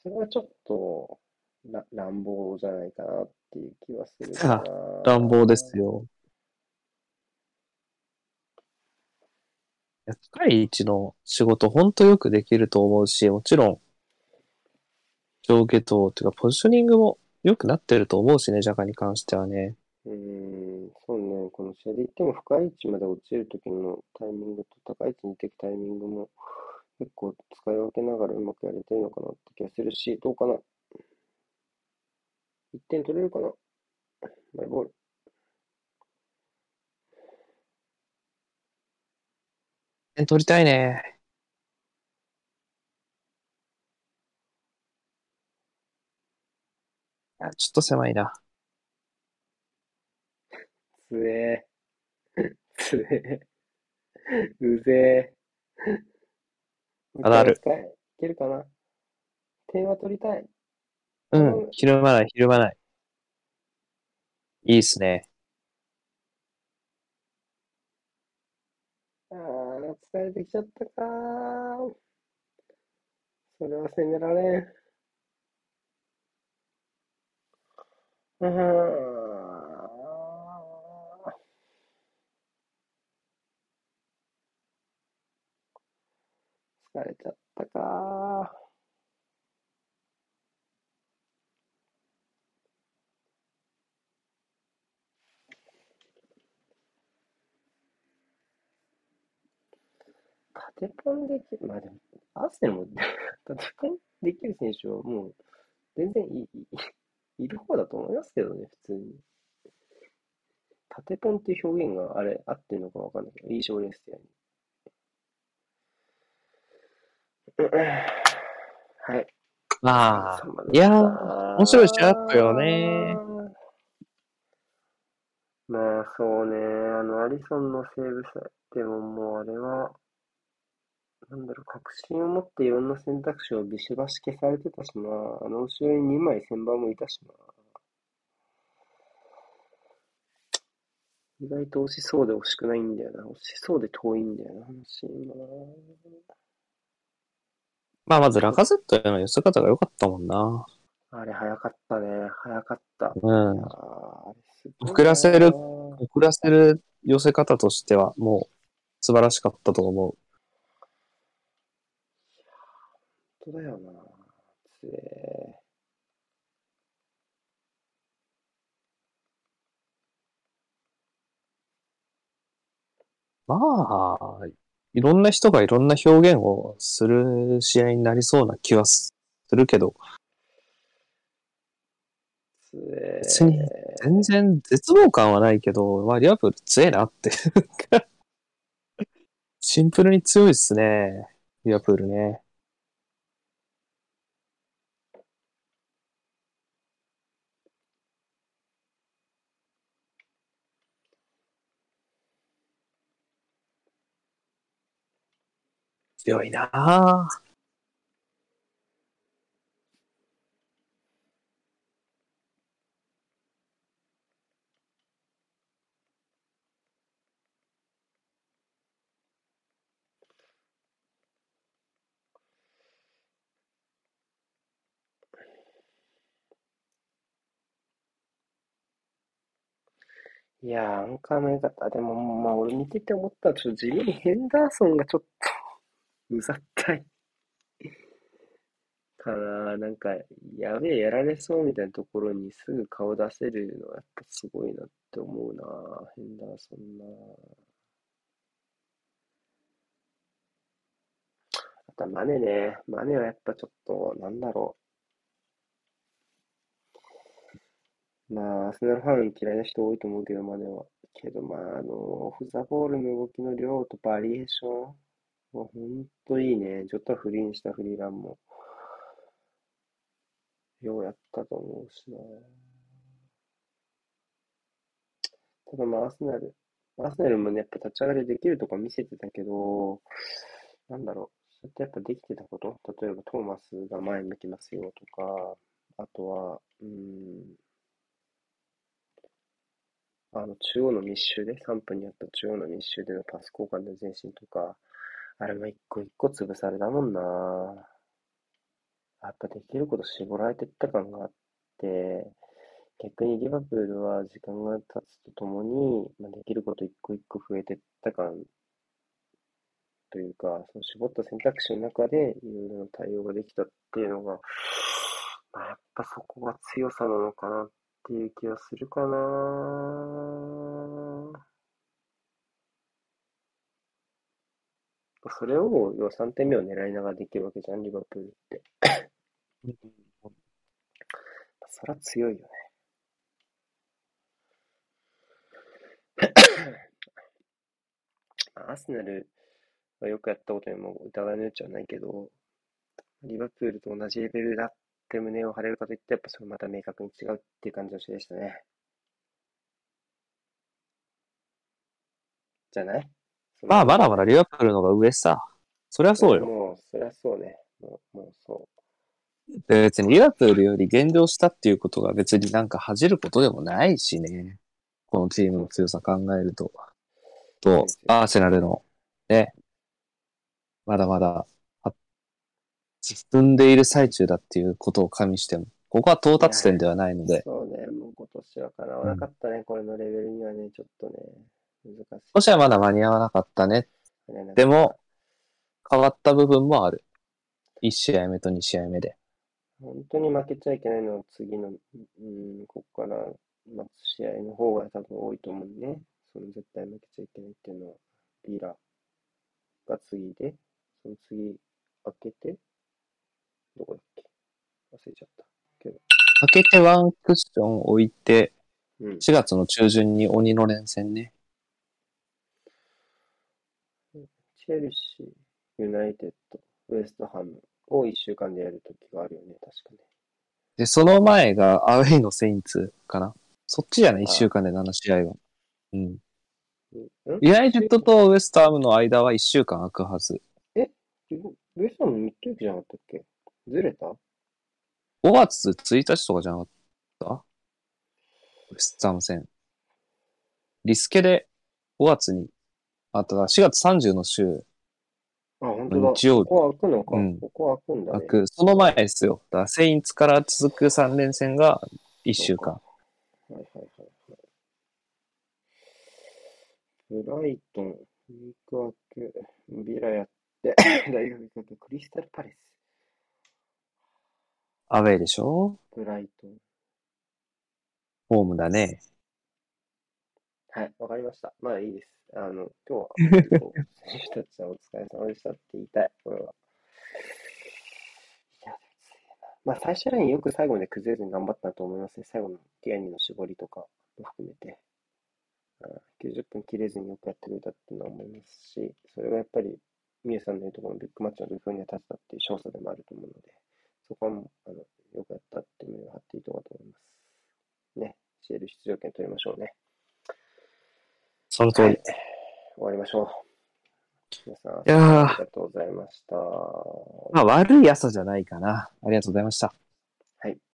それはちょっとら乱暴じゃないかなっていう気はするかな。乱暴ですよ。高い位置の仕事、ほんとよくできると思うし、もちろん、上下等というか、ポジショニングも良くなってると思うしね、ジャカに関してはね。うーん、そうね、この試合で言っても深い位置まで落ちるときのタイミングと高い位置に出てくタイミングも結構使い分けながらうまくやれてるのかなって気がするし、どうかな ?1 点取れるかな？マイボール。点取りたいね。いやちょっと狭いな。つえー。つえー。うぜー。あるあるいけるかな？点は取りたい。うん、ひるまない、ひるまない。いいっすね。ああ、疲れてきちゃったかー。それは責められん。あー疲れちゃったかー。縦パンできる、まあでも、アーセナルも縦パンできる選手はもう全然いい、いいる方だと思いますけどね、普通に。縦ポンっていう表現があれ、合ってるのかわかんないけど、いい賞レースやに。はい。まあ、様いやー、ー面白い試合だったよね。まあそうね、あのアリソンのセーブさでももうあれは、なんだろう、確信を持っていろんな選択肢をビシバシ消されてたしな、あの後ろに2枚旋盤もいたしな。意外と惜しそうで惜しくないんだよな。惜しそうで遠いんだよな、話今な。まあ、まずラカゼットへの寄せ方が良かったもんな。あれ早かったね。早かった。うん遅らせる遅らせる寄せ方としては、もう素晴らしかったと思う。本当だよな。つえまあ、いろんな人がいろんな表現をする試合になりそうな気はするけど、別に全然絶望感はないけど、まあ、リアプール強えなって。シンプルに強いっすね。リアプールね。強いなぁ。いやー、アンカーの良かった。でも、まあ、俺見てて思ったちょっと地味にヘンダーソンがちょっと うざったい。かななんか、やべえ、やられそうみたいなところにすぐ顔出せるのはやっぱすごいなって思うなヘンダーソンなあとマネね。マネはやっぱちょっと、なんだろう。まあ、アーセナルファン嫌いな人多いと思うけど、マネは。けど、まあ、あの、オフザボールの動きの量とバリエーションはほんといいね。ちょっとフリーにしたフリーランも。ようやったと思うしな。ただまあ、アーセナル、アーセナルもね、やっぱ立ち上がりできるとこ見せてたけど、なんだろう、そうやってやっぱできてたこと、例えばトーマスが前向きますよとか、あとは、うん、あの、中央の密集で、3分にあった中央の密集でのパス交換で前進とか、あれも一個一個潰されたもんな。やっぱできること絞られてった感があって、逆にリバプールは時間が経つとともに、まあ、できること一個一個増えてった感というか、その絞った選択肢の中でいろいろな対応ができたっていうのが、まあ、やっぱそこが強さなのかなっていう気はするかな。それを、要は3点目を狙いながらできるわけじゃん、リバプールって。そりゃ強いよね。アーセナルはよくやったことにも疑いの余地はないけど、リバプールと同じレベルだって胸を張れるかといって、やっぱそれまた明確に違うっていう感じの試合でしたね。じゃない？まあ、まだまだリバプールの方が上さ。そりゃそうよ。もう、そりゃそうね。もう、もうそで別にリバプールより減量したっていうことが別になんか恥じることでもないしね。このチームの強さ考えると。と、アーセナルの、ね、まだまだ、は進んでいる最中だっていうことを加味しても、ここは到達点ではないのう。で、そうね。もう今年はかなわなかったね。これのレベルにはね、ちょっとね、難しい。今年はまだ間に合わなかったね。ねでも、変わった部分もある。1試合目と2試合目で。本当に負けちゃいけないのは次の、うん、ここから待つ試合の方が多分多いと思うね。その絶対負けちゃいけないっていうのは、ビラが次で、その次開けて、どこだっけ？忘れちゃった。けど、開けてワンクッション置いて、うん。4月の中旬に鬼の連戦ね。チェルシー、ユナイテッド、ウエストハムを1週間でやるときがあるよね、確かね。で、その前がアウェイのセインツかな。そっちじゃない ?1 週間で7試合は。うん。うんユナイテッドとウエストハムの間は1週間空くはず。ウエストハムミッドウィークじゃなかったっけ？ずれた？5月1日とかじゃなかった？ウエストハム戦。リスケで5月にあったな、4月30の週、あ、本当だ。日曜日ここは開くのか。うんここは開くんだね。開く、その前ですよ。だから、セインツから続く3連戦が1週間。はいはいはいはい。ブライトン、ウィーク明け、ビラやって、大学行くクリスタルパレス、アウェイでしょ？ブライトン。ホームだね。はい、わかりました。まあいいです。あの、今日は、選手たちはお疲れ様でしたって言いたい、これは。いや。まあ最初ラインよく最後まで崩れずに頑張ったと思いますね。最後のティアニの絞りとかも含めて。うん90分切れずによくやってくれたっていうのは思いますし、それがやっぱり、ミエさんの言うところのビッグマッチの土俵には立てたっていう勝訴でもあると思うので、そこはもう、あの、よくやったっていうのを張っていいところだと思います。ね、CL 出場権取りましょうね。その通り。はい、終わりましょう。皆さん、いやーありがとうございました。まあ、悪い朝じゃないかな。ありがとうございました。